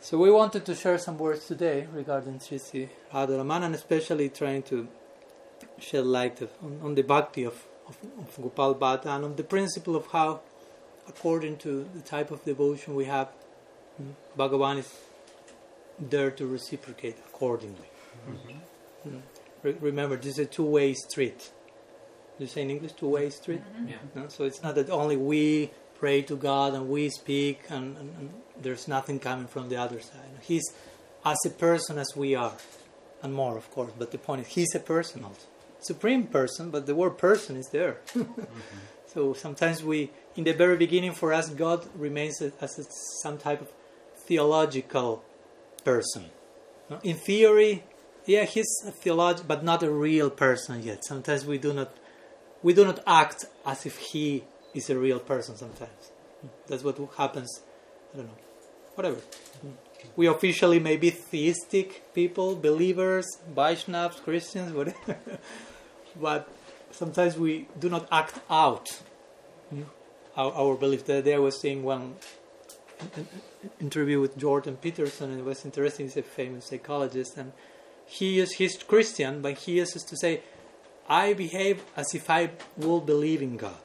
So we wanted to share some words today regarding Sri Sri Radharaman and especially trying to shed light of, on, on, the bhakti of, of, of Gopal Bhatta and on the principle of how, according to the type of devotion we have, Bhagavan is there to reciprocate accordingly. Mm-hmm. Mm. Re- remember, this is a two-way street. You say in English, two-way street. Mm-hmm. Yeah. No? So it's not that only we pray to God and we speak and, and, and, there's nothing coming from the other side. He's as a person as we are, and more, of course. But the point is, he's a person also, supreme person. But the word person is there. mm-hmm. So sometimes we, in the very beginning, for us, God remains as a, some type of theological person. In theory, yeah, he's a theologian, but not a real person yet. Sometimes we do not, we do not act as if he is a real person. Sometimes that's what happens. I don't know, whatever. We officially may be theistic people, believers, Vaishnavas, Christians, whatever. but sometimes we do not act out our, our belief. The day I was seeing one interview with Jordan Peterson, and it was interesting. He's a famous psychologist, and he is he's Christian, but he uses to say, "I behave as if I will believe in God."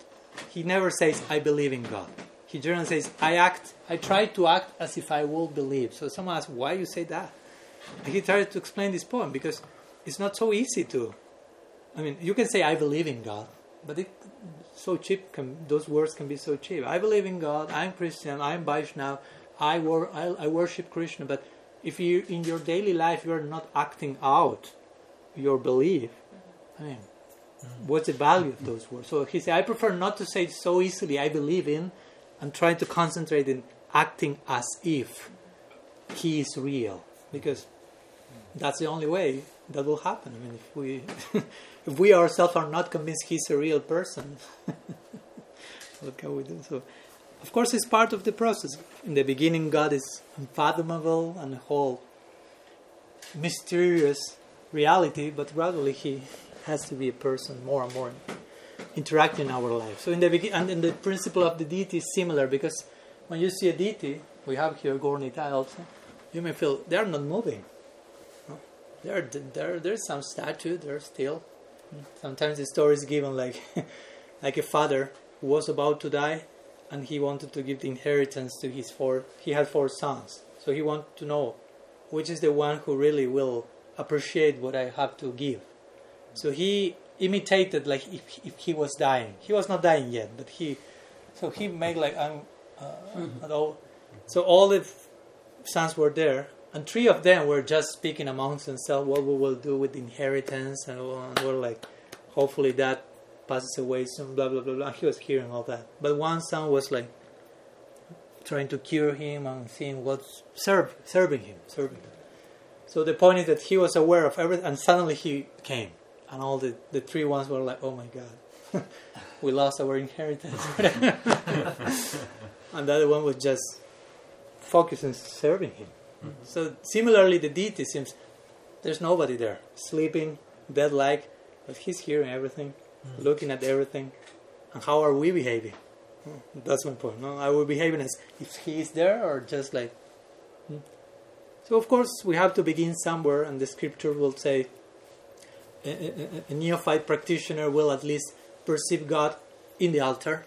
He never says, "I believe in God." He generally says, "I act. I try to act as if I will believe." So someone asks, "Why you say that?" And he tried to explain this point because it's not so easy to. I mean, you can say, "I believe in God," but it so cheap. Can, those words can be so cheap. I believe in God. I'm Christian. I'm Vaishnav. I, wor- I, I worship Krishna. But if you in your daily life you are not acting out your belief, I mean, what's the value of those words? So he said, I prefer not to say so easily. I believe in, and trying to concentrate in acting as if he is real, because that's the only way that will happen. I mean, if we if we ourselves are not convinced he's a real person, what can we do? So, of course, it's part of the process. In the beginning, God is unfathomable and whole mysterious reality, but gradually He has to be a person more and more interacting in our life. So, in the begin- and in the principle of the deity is similar because when you see a deity, we have here Gaur-Nitai also, you may feel they are not moving. There, there, there's some statue. There's still. Sometimes the story is given like, like a father who was about to die, and he wanted to give the inheritance to his four. He had four sons, so he wanted to know which is the one who really will appreciate what I have to give. So he imitated like if, if he was dying. He was not dying yet, but he. So he made like I'm. Uh, all, so all the sons were there, and three of them were just speaking amongst themselves what we will do with inheritance, and we're like, hopefully that passes away soon, blah blah blah blah. He was hearing all that, but one son was like trying to cure him and seeing what's serve, serving him, serving him. So the point is that he was aware of everything, and suddenly he came, and all the the three ones were like, oh my god, we lost our inheritance, and the other one was just focused on serving him. Mm-hmm. So similarly, the deity seems there's nobody there, sleeping, dead-like, but he's hearing everything, mm-hmm. looking at everything. And how are we behaving? Oh, that's one point. No, are we behaving as if he is there, or just like? Hmm? So of course we have to begin somewhere, and the scripture will say a, a, a neophyte practitioner will at least perceive God in the altar.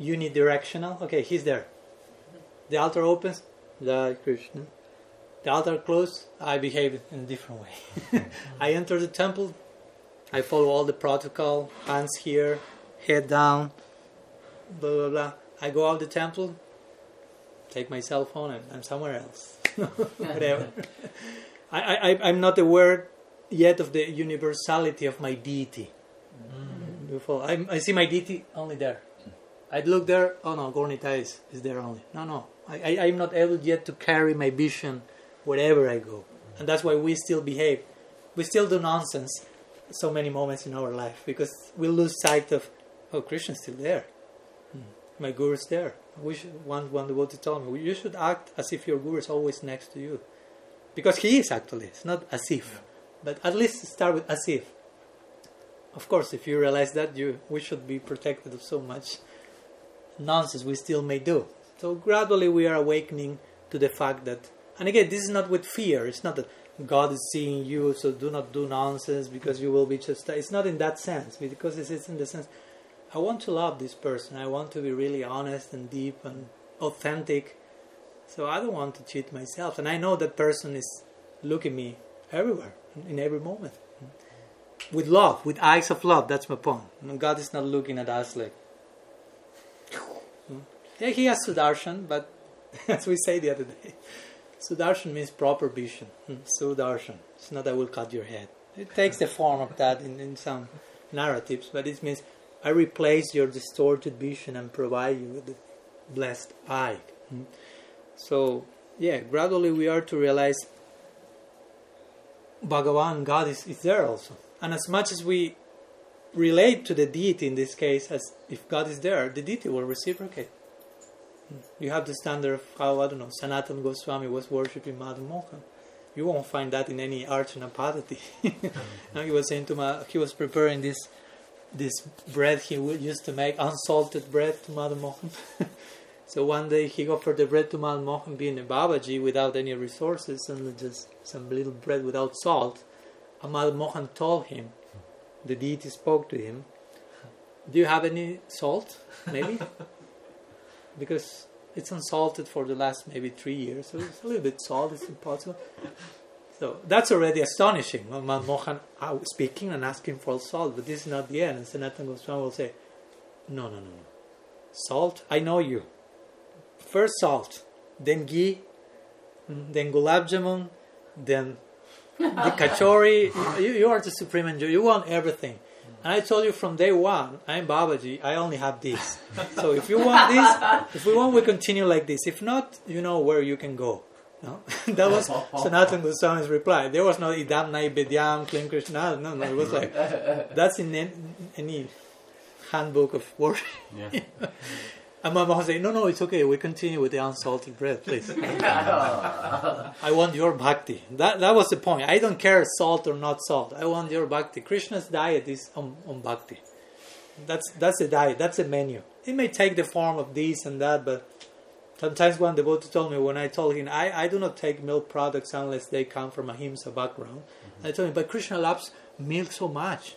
Unidirectional. Okay, he's there. The altar opens, Jai Krishna. The altar closed, I behave in a different way. I enter the temple, I follow all the protocol, hands here, head down, blah blah blah. I go out the temple, take my cell phone, and I'm somewhere else. Whatever. I, I, I'm not aware yet of the universality of my deity. Mm. I, I see my deity only there. I'd look there, oh no, Gaur-Nitai is, is there only. No, no. I, I, I'm not able yet to carry my vision wherever I go. And that's why we still behave. We still do nonsense so many moments in our life because we lose sight of, oh, Krishna's still there. Hmm. My guru is there. We should, one, one devotee told me, you should act as if your guru is always next to you. Because he is actually, it's not as if. But at least start with as if. Of course, if you realize that, you we should be protected of so much nonsense we still may do. So gradually we are awakening to the fact that, and again, this is not with fear. It's not that God is seeing you, so do not do nonsense because you will be just. It's not in that sense, because it's in the sense, I want to love this person. I want to be really honest and deep and authentic. So I don't want to cheat myself, and I know that person is looking me everywhere, in every moment, with love, with eyes of love. That's my point. God is not looking at us like. Yeah, he has sudarshan, but as we say the other day, Sudarshan means proper vision. Hmm, Sudarshan. It's not that I will cut your head. It takes the form of that in, in some narratives, but it means I replace your distorted vision and provide you with the blessed eye. Hmm. So, yeah, gradually we are to realize Bhagavan, God, is, is there also. And as much as we relate to the deity in this case, as if God is there, the deity will reciprocate. You have the standard of how, I don't know, Sanatan Goswami was worshipping Madan Mohan. You won't find that in any Archana Paddhati. now he was saying to Ma, he was preparing this this bread he used to make, unsalted bread to Madan Mohan. so one day he offered the bread to Madan Mohan being a Babaji without any resources and just some little bread without salt. And Madan Mohan told him, the deity spoke to him, Do you have any salt? Maybe? because it's unsalted for the last maybe three years, so it's a little bit salt, it's impossible. So that's already astonishing. Man Mohan speaking and asking for salt, but this is not the end. And Sanatan Goswami will say, No, no, no, no. Salt, I know you. First salt, then ghee, then gulab jamun, then the kachori. You, you are the supreme enjoyer. You want everything. And I told you from day one, I'm Babaji, I only have this. so if you want this, if we want, we continue like this. If not, you know where you can go. No? that was Sanatan Goswami's reply. There was no idam naivedyam, klim krishna. No, no, it was like, that's in any, any handbook of worship. Yeah. And my mom said, no, no, it's okay. We continue with the unsalted bread, please. I want your bhakti. That, that was the point. I don't care salt or not salt. I want your bhakti. Krishna's diet is on, on bhakti. That's, that's the diet. That's the menu. It may take the form of this and that, but sometimes one devotee told me when I told him, I, I do not take milk products unless they come from ahimsa background. Mm-hmm. I told him, but Krishna loves milk so much.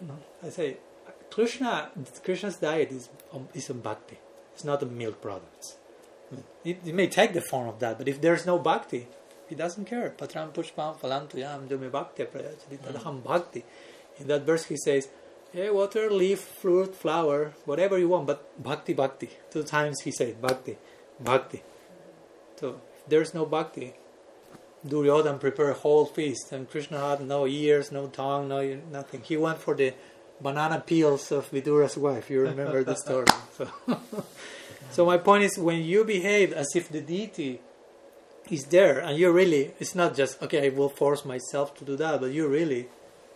You know, I say, Krishna, Krishna's diet is um, is on bhakti. It's not on milk products. It, it, may take the form of that, but if there's no bhakti, he doesn't care. Patram pushpam phalantu yam dume bhakti bhakti. In that verse he says, hey, water, leaf, fruit, flower, whatever you want, but bhakti, bhakti. Two times he said bhakti, bhakti. So if there's no bhakti, Duryodhan prepared a whole feast, and Krishna had no ears, no tongue, no nothing. He went for the banana peels of Vidura's wife. You remember the story. So, so my point is, when you behave as if the deity is there, and you really, it's not just okay. I will force myself to do that, but you really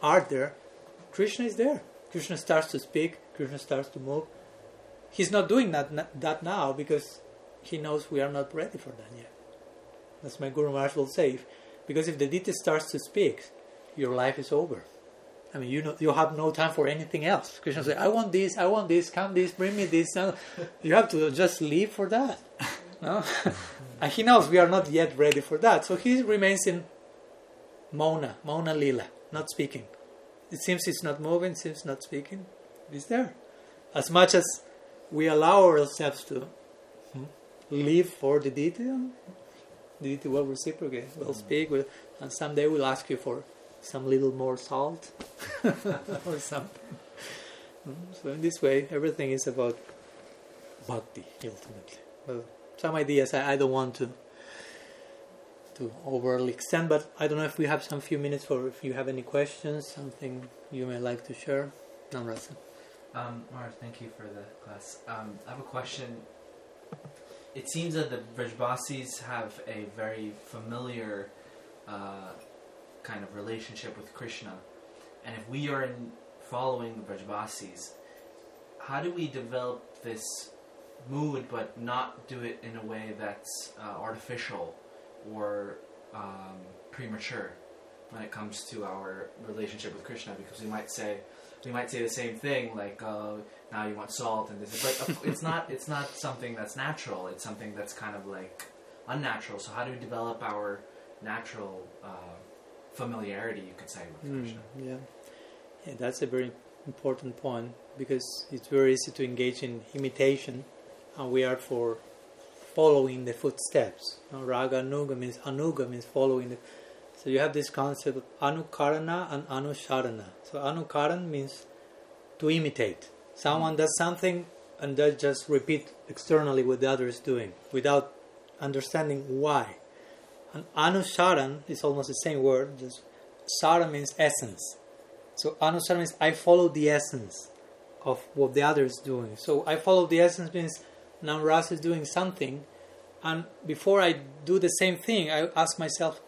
are there. Krishna is there. Krishna starts to speak. Krishna starts to move. He's not doing that that now because he knows we are not ready for that yet. That's my Guru Maharaj will say. Because if the deity starts to speak, your life is over. I mean, you know, you have no time for anything else. Krishna says, "I want this, I want this, come this, bring me this." You have to just live for that. No? and he knows we are not yet ready for that, so he remains in Mona, Mona Lila, not speaking. It seems he's not moving, seems not speaking. He's there. As much as we allow ourselves to hmm, live for the deity, the deity will reciprocate, will speak, will, and someday we'll ask you for some little more salt or something. Mm, So in this way, everything is about bhakti ultimately. Well, some ideas I, I don't want to to overly extend, but I don't know if we have some few minutes for if you have any questions, something you may like to share. Namrasa. Um, Mara, thank you for the class. Um, I have a question. It seems that the Vrajbasis have a very familiar uh, kind of relationship with Krishna. And if we are in following the Vrajbasis, how do we develop this mood but not do it in a way that's uh, artificial or um, premature when it comes to our relationship with Krishna? Because we might say, we might say the same thing like uh, now you want salt and this but it's not it's not something that's natural it's something that's kind of like unnatural so how do we develop our natural uh, familiarity you could say with Mm, krishna yeah. yeah, that's a very important point because it's very easy to engage in imitation, and we are for following the footsteps. Now, raga anuga means anuga means following the. So you have this concept of anukarana and anusharana. So anukaran means to imitate. Someone does something and they just repeat externally what the other is doing without understanding why. And anusharan is almost the same word. Just sara means essence. So anusara means I follow the essence of what the other is doing. So I follow the essence means now Ras is doing something, and before I do the same thing, I ask myself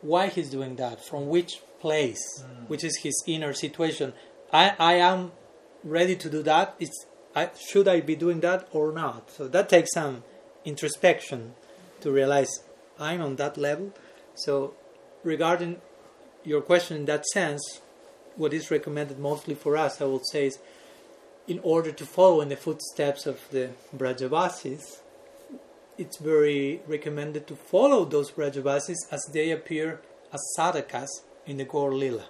why he's doing that, from which place, mm. which is his inner situation. I, I am ready to do that. It's I, should I be doing that or not? So that takes some introspection to realize I'm on that level. So regarding your question in that sense, what is recommended mostly for us, I would say, is in order to follow in the footsteps of the Brajavasis, it's very recommended to follow those Brajavasis as they appear as sadhakas in the Gaur Lila.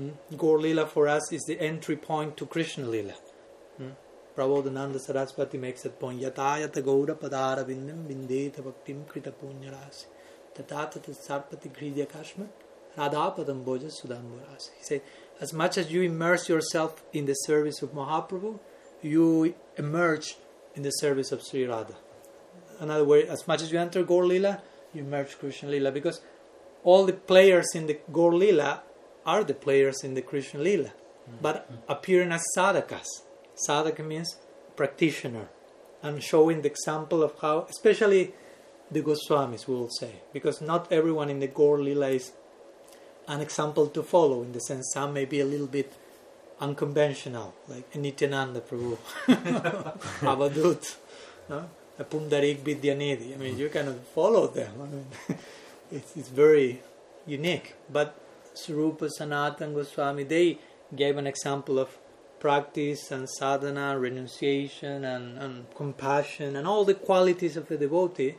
Mm. Gaur Lila for us is the entry point to Krishna Lila. Prabodhananda Saraswati makes that point. Yatayata Gaura Padara Vindam Vindeta Bhaktim Krita Punyarasi. Tatata Sarpati Gridya Kashma Radhapadam Bhoja Sudamburasi. He said, as much as you immerse yourself in the service of Mahaprabhu, you emerge in the service of Sri Radha. In other words, as much as you enter Gaur Lila, you emerge Krishna Lila because all the players in the Gaur Lila are the players in the Krishna Lila, but appearing as sadhakas. Sadhaka means practitioner, and showing the example of how, especially the Goswamis, we will say, because not everyone in the Gaur Lila is an example to follow in the sense some may be a little bit unconventional, like Nityananda Prabhu, Avadut, no? a Pundarik Vidyanidhi. I mean, you cannot follow them. I mean, it's, it's very unique. But Swarupa Sanatan Goswami, they gave an example of practice and sadhana, renunciation and, and compassion and all the qualities of a devotee,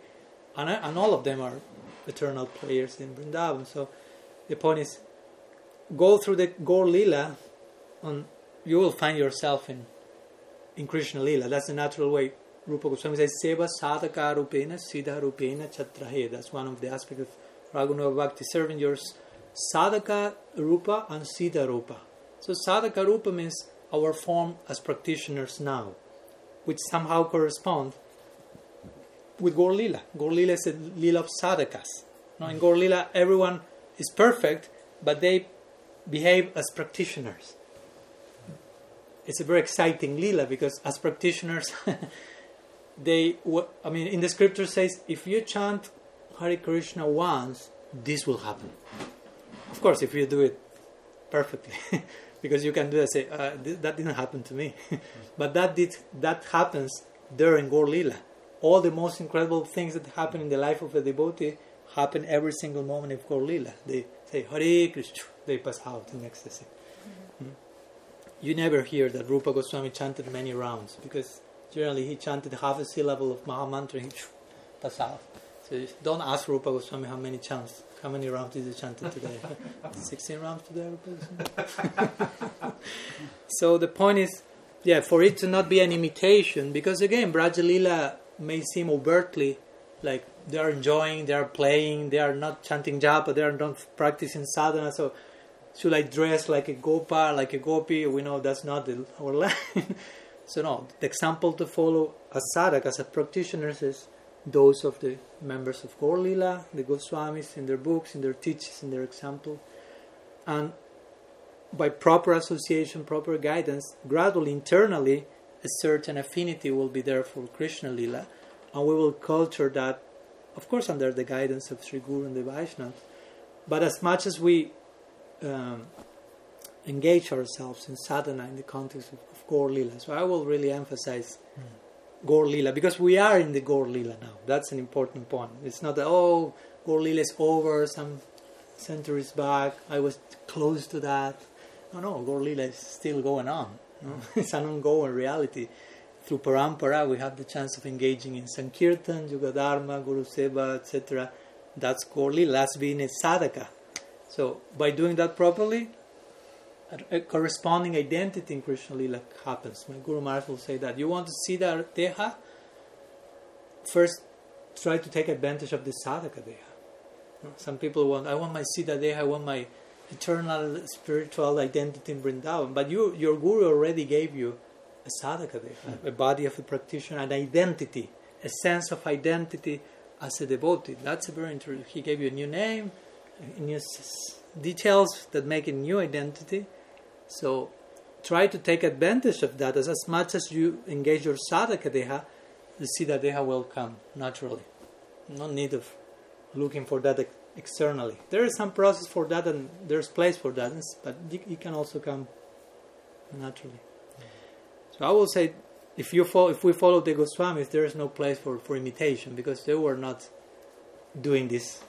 and, and all of them are eternal players in Vrindavan. So the point is, go through the Gaur Lila, and you will find yourself in in Krishna Lila. That's the natural way. Rupa Goswami says, Seva sadhaka rupena siddha rupena chatrahe. That's one of the aspects of Raganuga Bhakti, serving your sadhaka rupa and siddha rupa. So sadhaka rupa means our form as practitioners now, which somehow correspond with Gaur Lila. Gaur Lila is a Lila of sadhakas. Now in Gaur Lila, everyone is perfect, but they behave as practitioners. It's a very exciting Lila because as practitioners, they, I mean, in the scripture says, if you chant Hare Krishna once, this will happen. Of course, if you do it perfectly, because you can do that. Say uh, th- that didn't happen to me, but that did that happens during in Gaur Lila. All the most incredible things that happen in the life of a devotee happen every single moment of Gaur Lila. They say Hare Krishna, they pass out in ecstasy. Mm. You never hear that Rupa Goswami chanted many rounds because generally he chanted half a syllable of Mahamantra and he pass out. So don't ask Rupa Goswami how many chants, how many rounds did he chanted today? 16 rounds today, so the point is, yeah, for it to not be an imitation, because again, Brajalila may seem overtly like they are enjoying, they are playing, they are not chanting japa, they are not practicing sadhana. So, should I dress like a gopa, like a gopi? We know that's not the, our line. so, no, the example to follow as sadhak, as a practitioner, is those of the members of Gaur Lila, the Goswamis, in their books, in their teachings, in their example. And by proper association, proper guidance, gradually, internally, a certain affinity will be there for Krishna Lila, and we will culture that, of course, under the guidance of Sri Guru and the Vaishnavas. But as much as we um, engage ourselves in sadhana in the context of, of Lila, so I will really emphasize mm. Gaur Lila because we are in the Gaur Lila now. That's an important point. It's not that, oh, Gaur Lila is over some centuries back, I was close to that. No, no, Gaur Lila is still going on. It's an ongoing reality. Through Parampara, we have the chance of engaging in Sankirtan, Yugadharma, Guru Seva, etc. That's Gaur Lila. That's being a sadhaka. So, by doing that properly, a, corresponding identity in Krishna Lila happens. My Guru Maharaj will say that. You want to see the Deha? First, try to take advantage of the sadhaka Deha. Some people want, I want my Siddha Deha, I want my eternal spiritual identity in Vrindavan. But you, your guru already gave you a sadhaka, a body of a practitioner, an identity, a sense of identity as a devotee. That's a very interesting. He gave you a new name, new details that make a new identity. So try to take advantage of that as, as much as you engage your sadhaka deha, the siddha deha will come naturally. No need of looking for that externally. There is some process for that, and there's place for that, but it can also come naturally. So I will say, if you follow, if we follow the Goswamis, there is no place for, for imitation because they were not doing this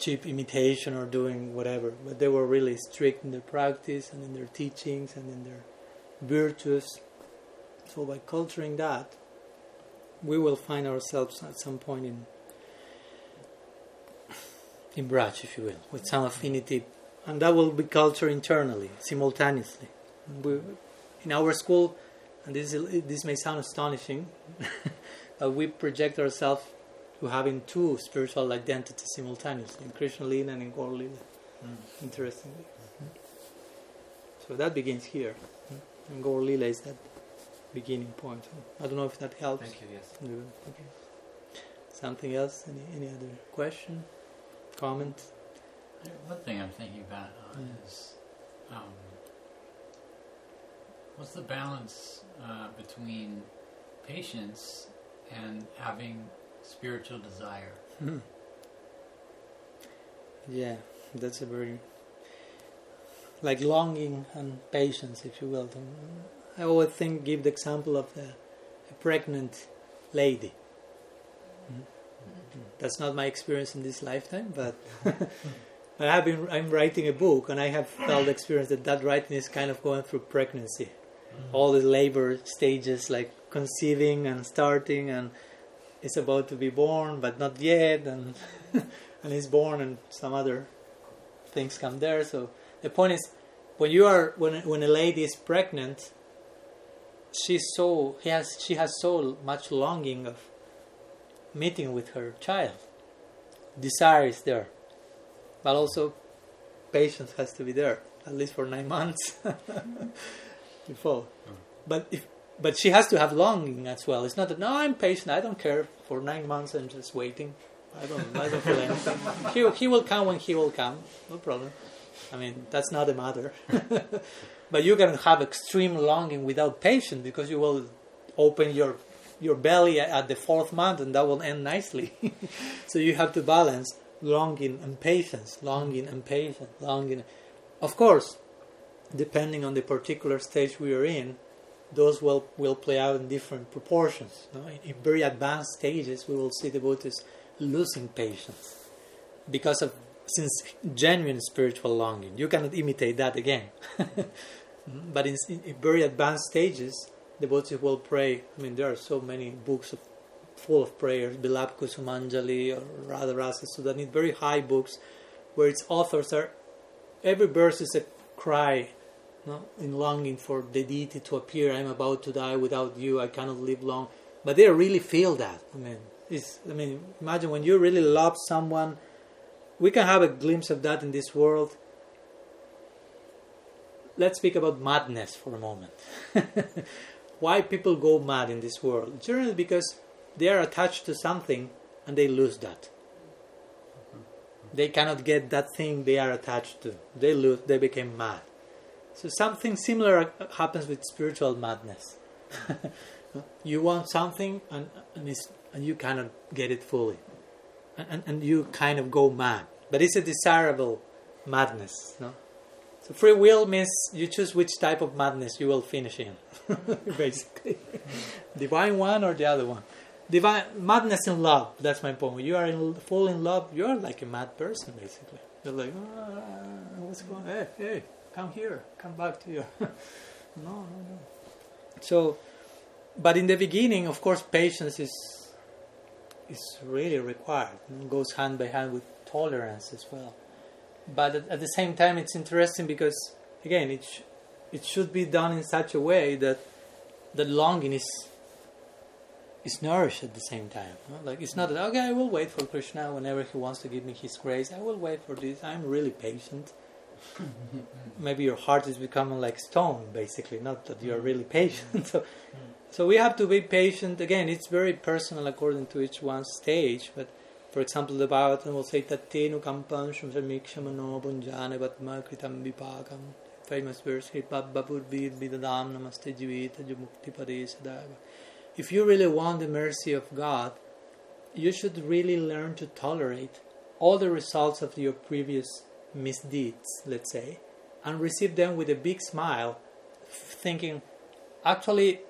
cheap imitation or doing whatever, but they were really strict in their practice and in their teachings and in their virtues. So by culturing that, we will find ourselves at some point in in Braj, if you will, with some affinity, and that will be culture internally, simultaneously. We, in our school, and this, is, this may sound astonishing, we project ourselves to having two spiritual identities simultaneously, in Krishna Lila and in Gaur Lila, mm. interestingly. Mm. So that begins here, mm. and Gaur Lila is that beginning point. I don't know if that helps. Thank you, yes. Okay. Something else? Any, any other question? comment? One thing I'm thinking about uh, mm. is um, what's the balance uh, between patience and having spiritual desire? Mm. Yeah, that's a very like longing and patience, if you will. I always think give the example of the, a pregnant lady that's not my experience in this lifetime, but I have been. I'm writing a book, and I have felt the experience that that writing is kind of going through pregnancy, mm-hmm. all the labor stages, like conceiving and starting, and it's about to be born, but not yet, and and it's born, and some other things come there. So the point is, when you are when when a lady is pregnant, she's so he has she has so much longing of meeting with her child. Desire is there, but also patience has to be there, at least for nine months before. Mm. But if but she has to have longing as well. It's not that no, I'm patient. I don't care for nine months. I'm just waiting. I don't. I don't feel anything. he he will come when he will come. No problem. I mean that's not a matter. but you can have extreme longing without patience because you will open your your belly at the fourth month, and that will end nicely. so you have to balance longing and patience, longing and patience, longing. Of course, depending on the particular stage we are in, those will, will play out in different proportions. In very advanced stages, we will see the devotees losing patience because of since genuine spiritual longing. You cannot imitate that again. but in, in very advanced stages, devotees will pray. I mean, there are so many books of, full of prayers, Bilap Kusumanjali or Radha Rasa Sudhanidhi, very high books where its authors are, every verse is a cry in longing for the deity to appear. I'm about to die without you, I cannot live long. But they really feel that. I mean, Is I mean, imagine when you really love someone. We can have a glimpse of that in this world. Let's speak about madness for a moment. Why people go mad in this world? Generally, because they are attached to something and they lose that. They cannot get that thing they are attached to. They lose. They became mad. So something similar happens with spiritual madness. you want something and, and, and, you cannot get it fully. And, and, you kind of go mad. But it's a desirable madness. No? So free will means you choose which type of madness you will finish in, basically. Divine one or the other one. Divine madness in love. That's my point. When you are in, full in love, you are like a mad person, basically. You're like, oh, what's going on? Hey, hey come here, come back to you. no, no, no. So, but in the beginning, of course, patience is is really required. It goes hand by hand with tolerance as well. But at, at the same time, it's interesting because again, it sh- it should be done in such a way that the longing is is nourished at the same time. Like it's not that okay, I will wait for Krishna whenever he wants to give me his grace. I will wait for this. I'm really patient. maybe your heart is becoming like stone, basically, not that you are really patient. so, so we have to be patient. Again, it's very personal according to each one's stage. But for example, the Bhagavatam will say Tattenu kampan shumsamikshamano bunjane vatma kritam vipakam. Famous verse, Babur bir bidadam namaste jivita jumukti sadava. If you really want the mercy of God, you should really learn to tolerate all the results of your previous misdeeds, let's say, and receive them with a big smile, thinking, actually,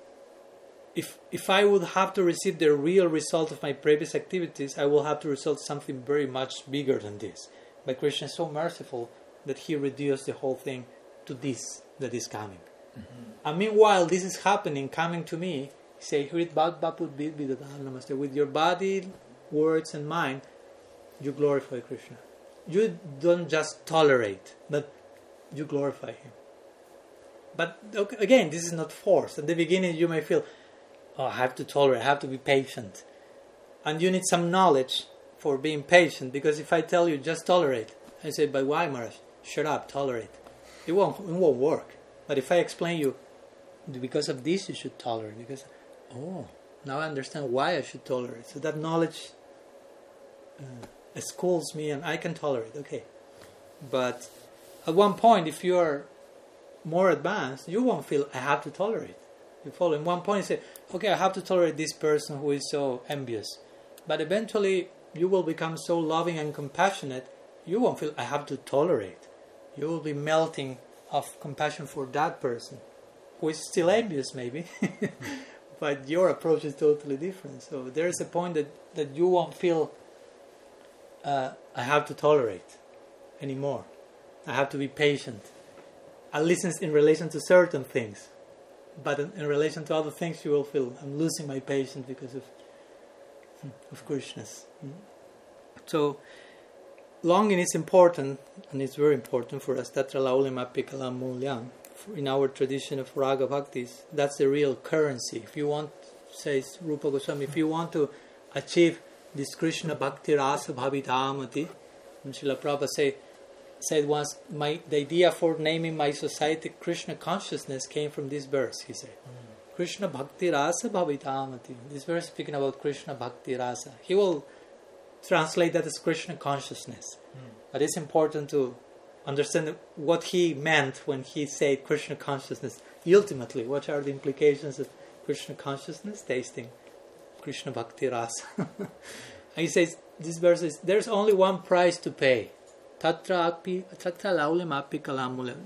if if I would have to receive the real result of my previous activities, I will have to result something very much bigger than this. But Krishna is so merciful that he reduced the whole thing to this that is coming. Mm-hmm. And meanwhile, this is happening, coming to me. Say, with your body, words, and mind, you glorify Krishna you don't just tolerate, but you glorify Him. But okay, again, this is not force. At the beginning, you may feel, oh, I have to tolerate, I have to be patient. And you need some knowledge for being patient because if I tell you just tolerate, I say, but why, Maharaj? Shut up, tolerate. It won't, it won't work. But if I explain you, because of this you should tolerate, because, oh, now I understand why I should tolerate. So that knowledge. Uh, schools me and I can tolerate, okay. But at one point, if you are more advanced, you won't feel I have to tolerate. You follow. In one point, you say, okay, I have to tolerate this person who is so envious. But eventually, you will become so loving and compassionate, you won't feel I have to tolerate. You will be melting of compassion for that person who is still envious, maybe. but your approach is totally different. So there is a point that, that you won't feel uh, I have to tolerate anymore. I have to be patient. At least in relation to certain things. But in, in relation to other things, you will feel I'm losing my patience because of, hmm, of Krishna's. Hmm. So, longing is important, and it's very important for us. Tatra laulima pikala mulyam. In our tradition of raga bhaktis, that's the real currency. If you want, says Rupa Goswami, if you want to achieve this Krishna Bhakti Rasa Bhavitamati. And Srila Prabhupada say, said once, my, the idea for naming my society Krishna consciousness came from this verse, he said. Mm. Krishna Bhakti Rasa Bhavitamati. This verse speaking about Krishna Bhakti Rasa. He will translate that as Krishna consciousness. Mm. But it's important to understand what he meant when he said Krishna consciousness. Ultimately, what are the implications of Krishna consciousness? Tasting Krishna Bhakti Rasa. he says, this verse is, there's only one price to pay. Tatra api, laulyam api.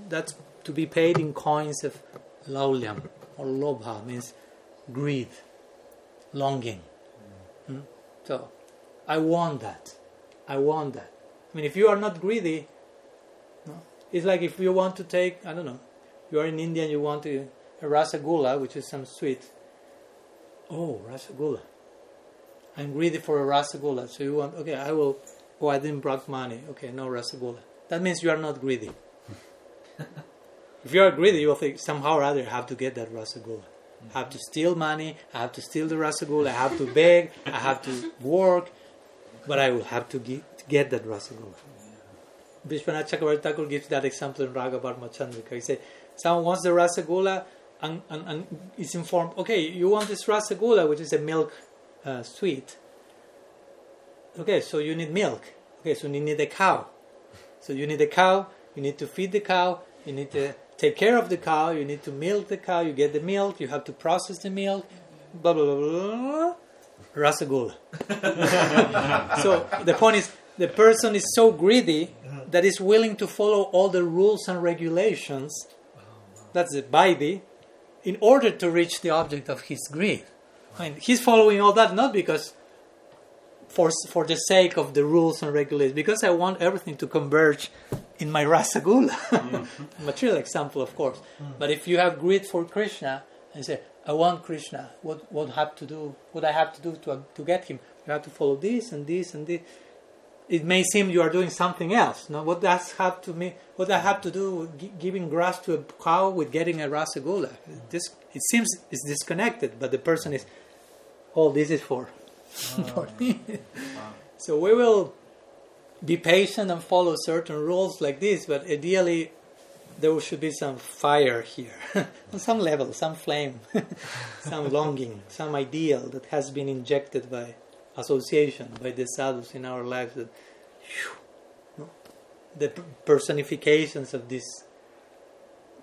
That's to be paid in coins of laulyam or lobha, means greed, longing. Hmm? So, I want that. I want that. I mean, if you are not greedy, no? it's like if you want to take, I don't know, you are in India and you want to, a rasagula, which is some sweet, Oh, rasagula. I'm greedy for a rasagula. So you want, okay, I will, oh, I didn't brought money. Okay, no rasagula. That means you are not greedy. if you are greedy, you will think somehow or other have to get that rasagula. I have to steal money. I have to steal the rasagula. I have to beg. I have to work, but I will have to get, get that rasagula. Vishwanath Chakravarti Thakur gives that example in Raga Vartma Chandrika. He said, someone wants the rasagula and, and, and is informed, okay, you want this rasagula, which is a milk uh, sweet. Okay, so you need milk. Okay, so you need a cow. So you need a cow, you need to feed the cow, you need to take care of the cow, you need to milk the cow, you get the milk, you have to process the milk, blah blah blah blah. rasagula. so the point is, the person is so greedy that is willing to follow all the rules and regulations. That's the vaidhi, in order to reach the object of his greed. I mean, he's following all that not because for for the sake of the rules and regulations, because I want everything to converge in my rasagula. Mm-hmm. Material example, of course. Mm. But if you have greed for Krishna and say, I want Krishna, what what have to do? What I have to do to to get him? You have to follow this and this and this. It may seem you are doing something else. No, what does have to me? What I have to do with gi- giving grass to a cow with getting a rasagula? This it seems it's disconnected, but the person is, oh, this is for, for me. So we will be patient and follow certain rules like this, but ideally there should be some fire here, on some level, some flame, some longing, some ideal that has been injected by association, by the sadhus in our lives. That, phew, no? the personifications of this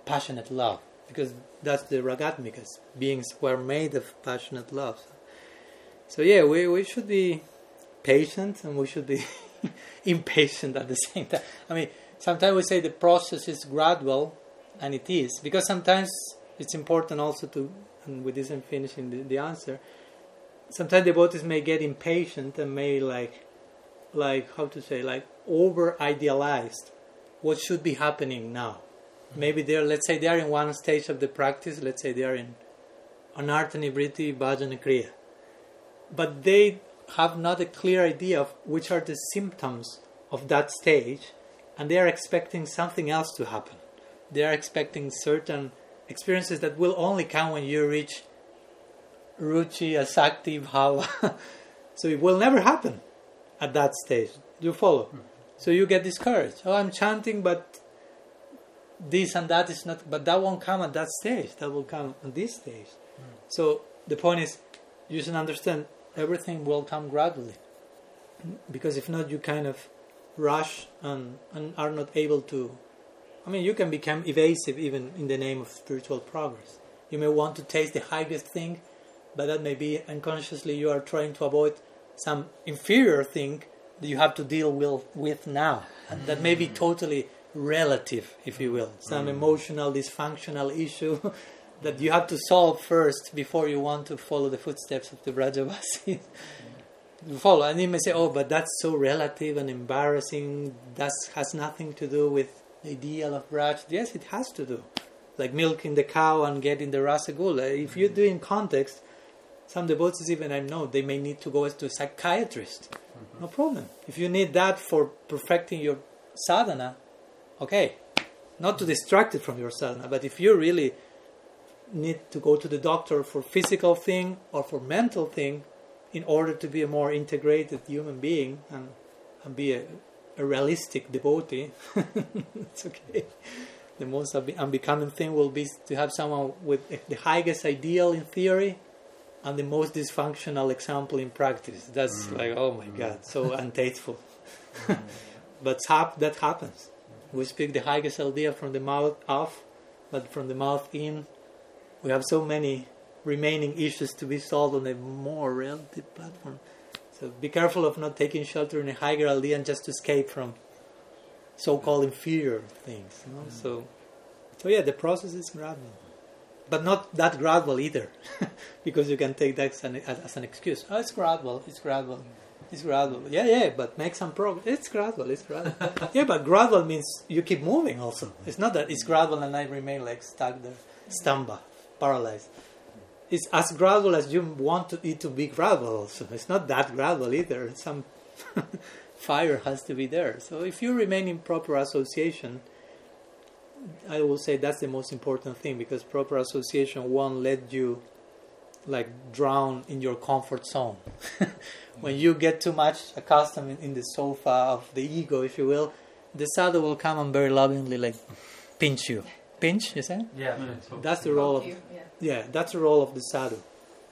passionate love, because that's the ragatmikas. Beings were made of passionate love. So yeah, we, we should be patient and we should be impatient at the same time. I mean, sometimes we say the process is gradual, and it is because sometimes it's important also to, and with this I'm finishing the, the answer. Sometimes devotees may get impatient and may like, like how to say, like over idealized what should be happening now. Mm-hmm. Maybe they're, let's say, they are in one stage of the practice. Let's say they are in anartha nivritti bhajana kriya, but they have not a clear idea of which are the symptoms of that stage, and they are expecting something else to happen. They are expecting certain experiences that will only come when you reach ruchi, asakti, bhava. so it will never happen at that stage. Do you follow? Hmm. So you get discouraged. Oh, I'm chanting, but this and that is not. But that won't come at that stage. That will come at this stage. Hmm. So the point is, you should understand everything will come gradually. Because if not, you kind of rush and, and are not able to. I mean, you can become evasive even in the name of spiritual progress. You may want to taste the highest thing, but that may be unconsciously you are trying to avoid some inferior thing that you have to deal with, with now. That may be mm. totally relative, if you will. Some mm. emotional, dysfunctional issue that you have to solve first before you want to follow the footsteps of the Brajavasis. you follow, and you may say, "Oh, but that's so relative and embarrassing. That has nothing to do with the ideal of Braj." Yes, it has to do. Like milking the cow and getting the rasagula. If you mm. do in context, some devotees even I know they may need to go to a psychiatrist. Mm-hmm. No problem. If you need that for perfecting your sadhana, okay. Not to distract it from your sadhana, but if you really need to go to the doctor for physical thing or for mental thing in order to be a more integrated human being and, and be a, a realistic devotee it's okay the most unbecoming thing will be to have someone with the highest ideal in theory and the most dysfunctional example in practice. That's mm. like oh my mm. god so untasteful mm. but hap- that happens. We speak the highest idea from the mouth off but from the mouth in we have so many remaining issues to be solved on a more relative platform. So be careful of not taking shelter in a higher idea and just to escape from so-called inferior things. You know? So, so yeah, the process is gradual, but not that gradual either, because you can take that as an, as an excuse. Oh, it's gradual. It's gradual. It's gradual. Yeah, yeah, but make some progress. It's gradual. It's gradual. yeah, but gradual means you keep moving. Also, it's not that it's gradual and I remain like stuck there, stamba paralyzed. It's as gradual as you want to, it to be gradual. Also, it's not that gradual either. Some fire has to be there. So if you remain in proper association, I will say that's the most important thing because proper association won't let you like drown in your comfort zone. when you get too much accustomed in, in the sofa of the ego, if you will, the sadhu will come and very lovingly like pinch you. Pinch, you say? Yeah. That's the role of yeah. yeah, that's the role of the sadhu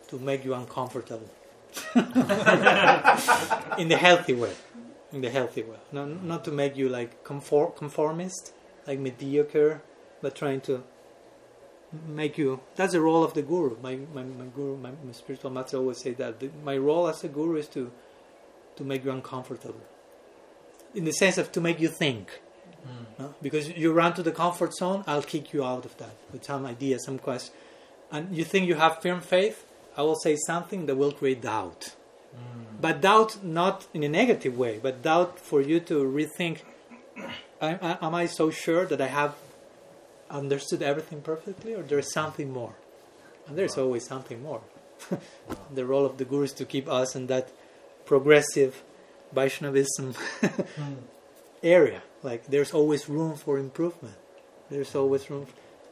to make you uncomfortable in the healthy way. In the healthy way, not not to make you like conform, conformist, like mediocre, but trying to make you. That's the role of the guru. My my, my guru, my, my spiritual master always say that the, my role as a guru is to to make you uncomfortable, in the sense of to make you think. Hmm. No? Because you run to the comfort zone, I'll kick you out of that with some idea, some question. And you think you have firm faith, I will say something that will create doubt. Hmm. But doubt not in a negative way, but doubt for you to rethink I, am I so sure that I have understood everything perfectly, or there's something more? And there's always something more. the role of the guru is to keep us in that progressive Vaishnavism hmm. area. Like there's always room for improvement. There's hmm. always room.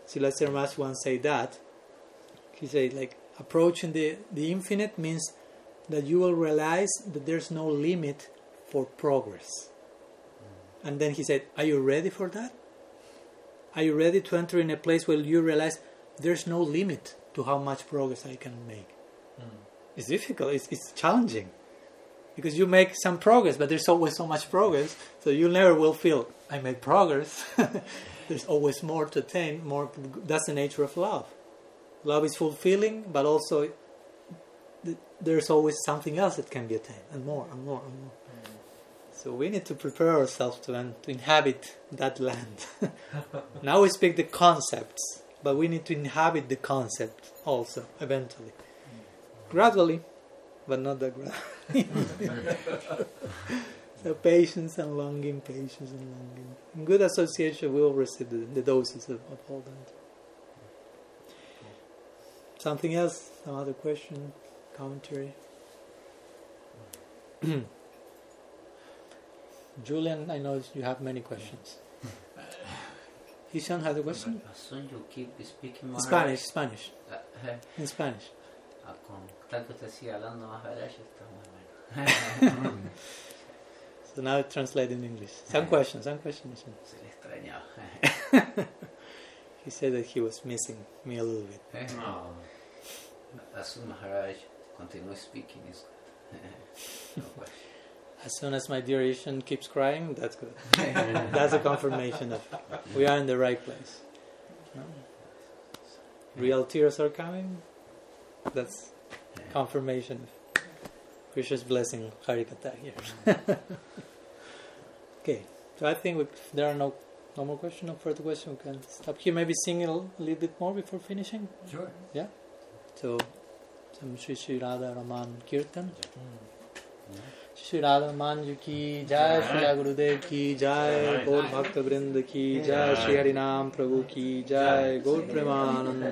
Sila Maharaj once said that. He said like approaching the, the infinite means that you will realize that there's no limit for progress. And then he said, Are you ready for that? Are you ready to enter in a place where you realize there's no limit to how much progress I can make? Hmm. It's difficult, it's, it's challenging because you make some progress, but there's always so much progress, so you never will feel I made progress. there's always more to attain. More. That's the nature of love. Love is fulfilling, but also th- there's always something else that can be attained, and more, and more, and more. Hmm. So we need to prepare ourselves to, to inhabit that land. now we speak the concepts, but we need to inhabit the concept also, eventually. Gradually, but not that gradually. so patience and longing, patience and longing. In good association, we will receive the, the doses of, of all that. Something else? Some other question? Commentary? Julian, I know you have many questions. Hishan has a question? You keep speaking In Spanish, Spanish. Uh, eh, In Spanish. ah, con tal que usted siga hablando más derecho, está muy bueno. So now translate in English. Some questions, some questions. Se le extrañaba. He said that he was missing me a little bit. Eh, No. As soon Maharaj continue speaking no question. As soon as my dear Ishan keeps crying, that's good. that's a confirmation of we are in the right place. No? Real tears are coming. That's confirmation of Krishna's blessing Harikatha here. okay, so I think we, there are no no more questions, no further questions, we can stop here. Maybe sing a little, bit more before finishing. Sure. Yeah. So, some Sri Sri Radha Raman Kirtan. Hmm. Shri Radha मान जी की जय श्री गुरुदेव की जय गौर भक्त वृंद की जय श्री हरिनाम प्रभु की जय गौर प्रेमानंद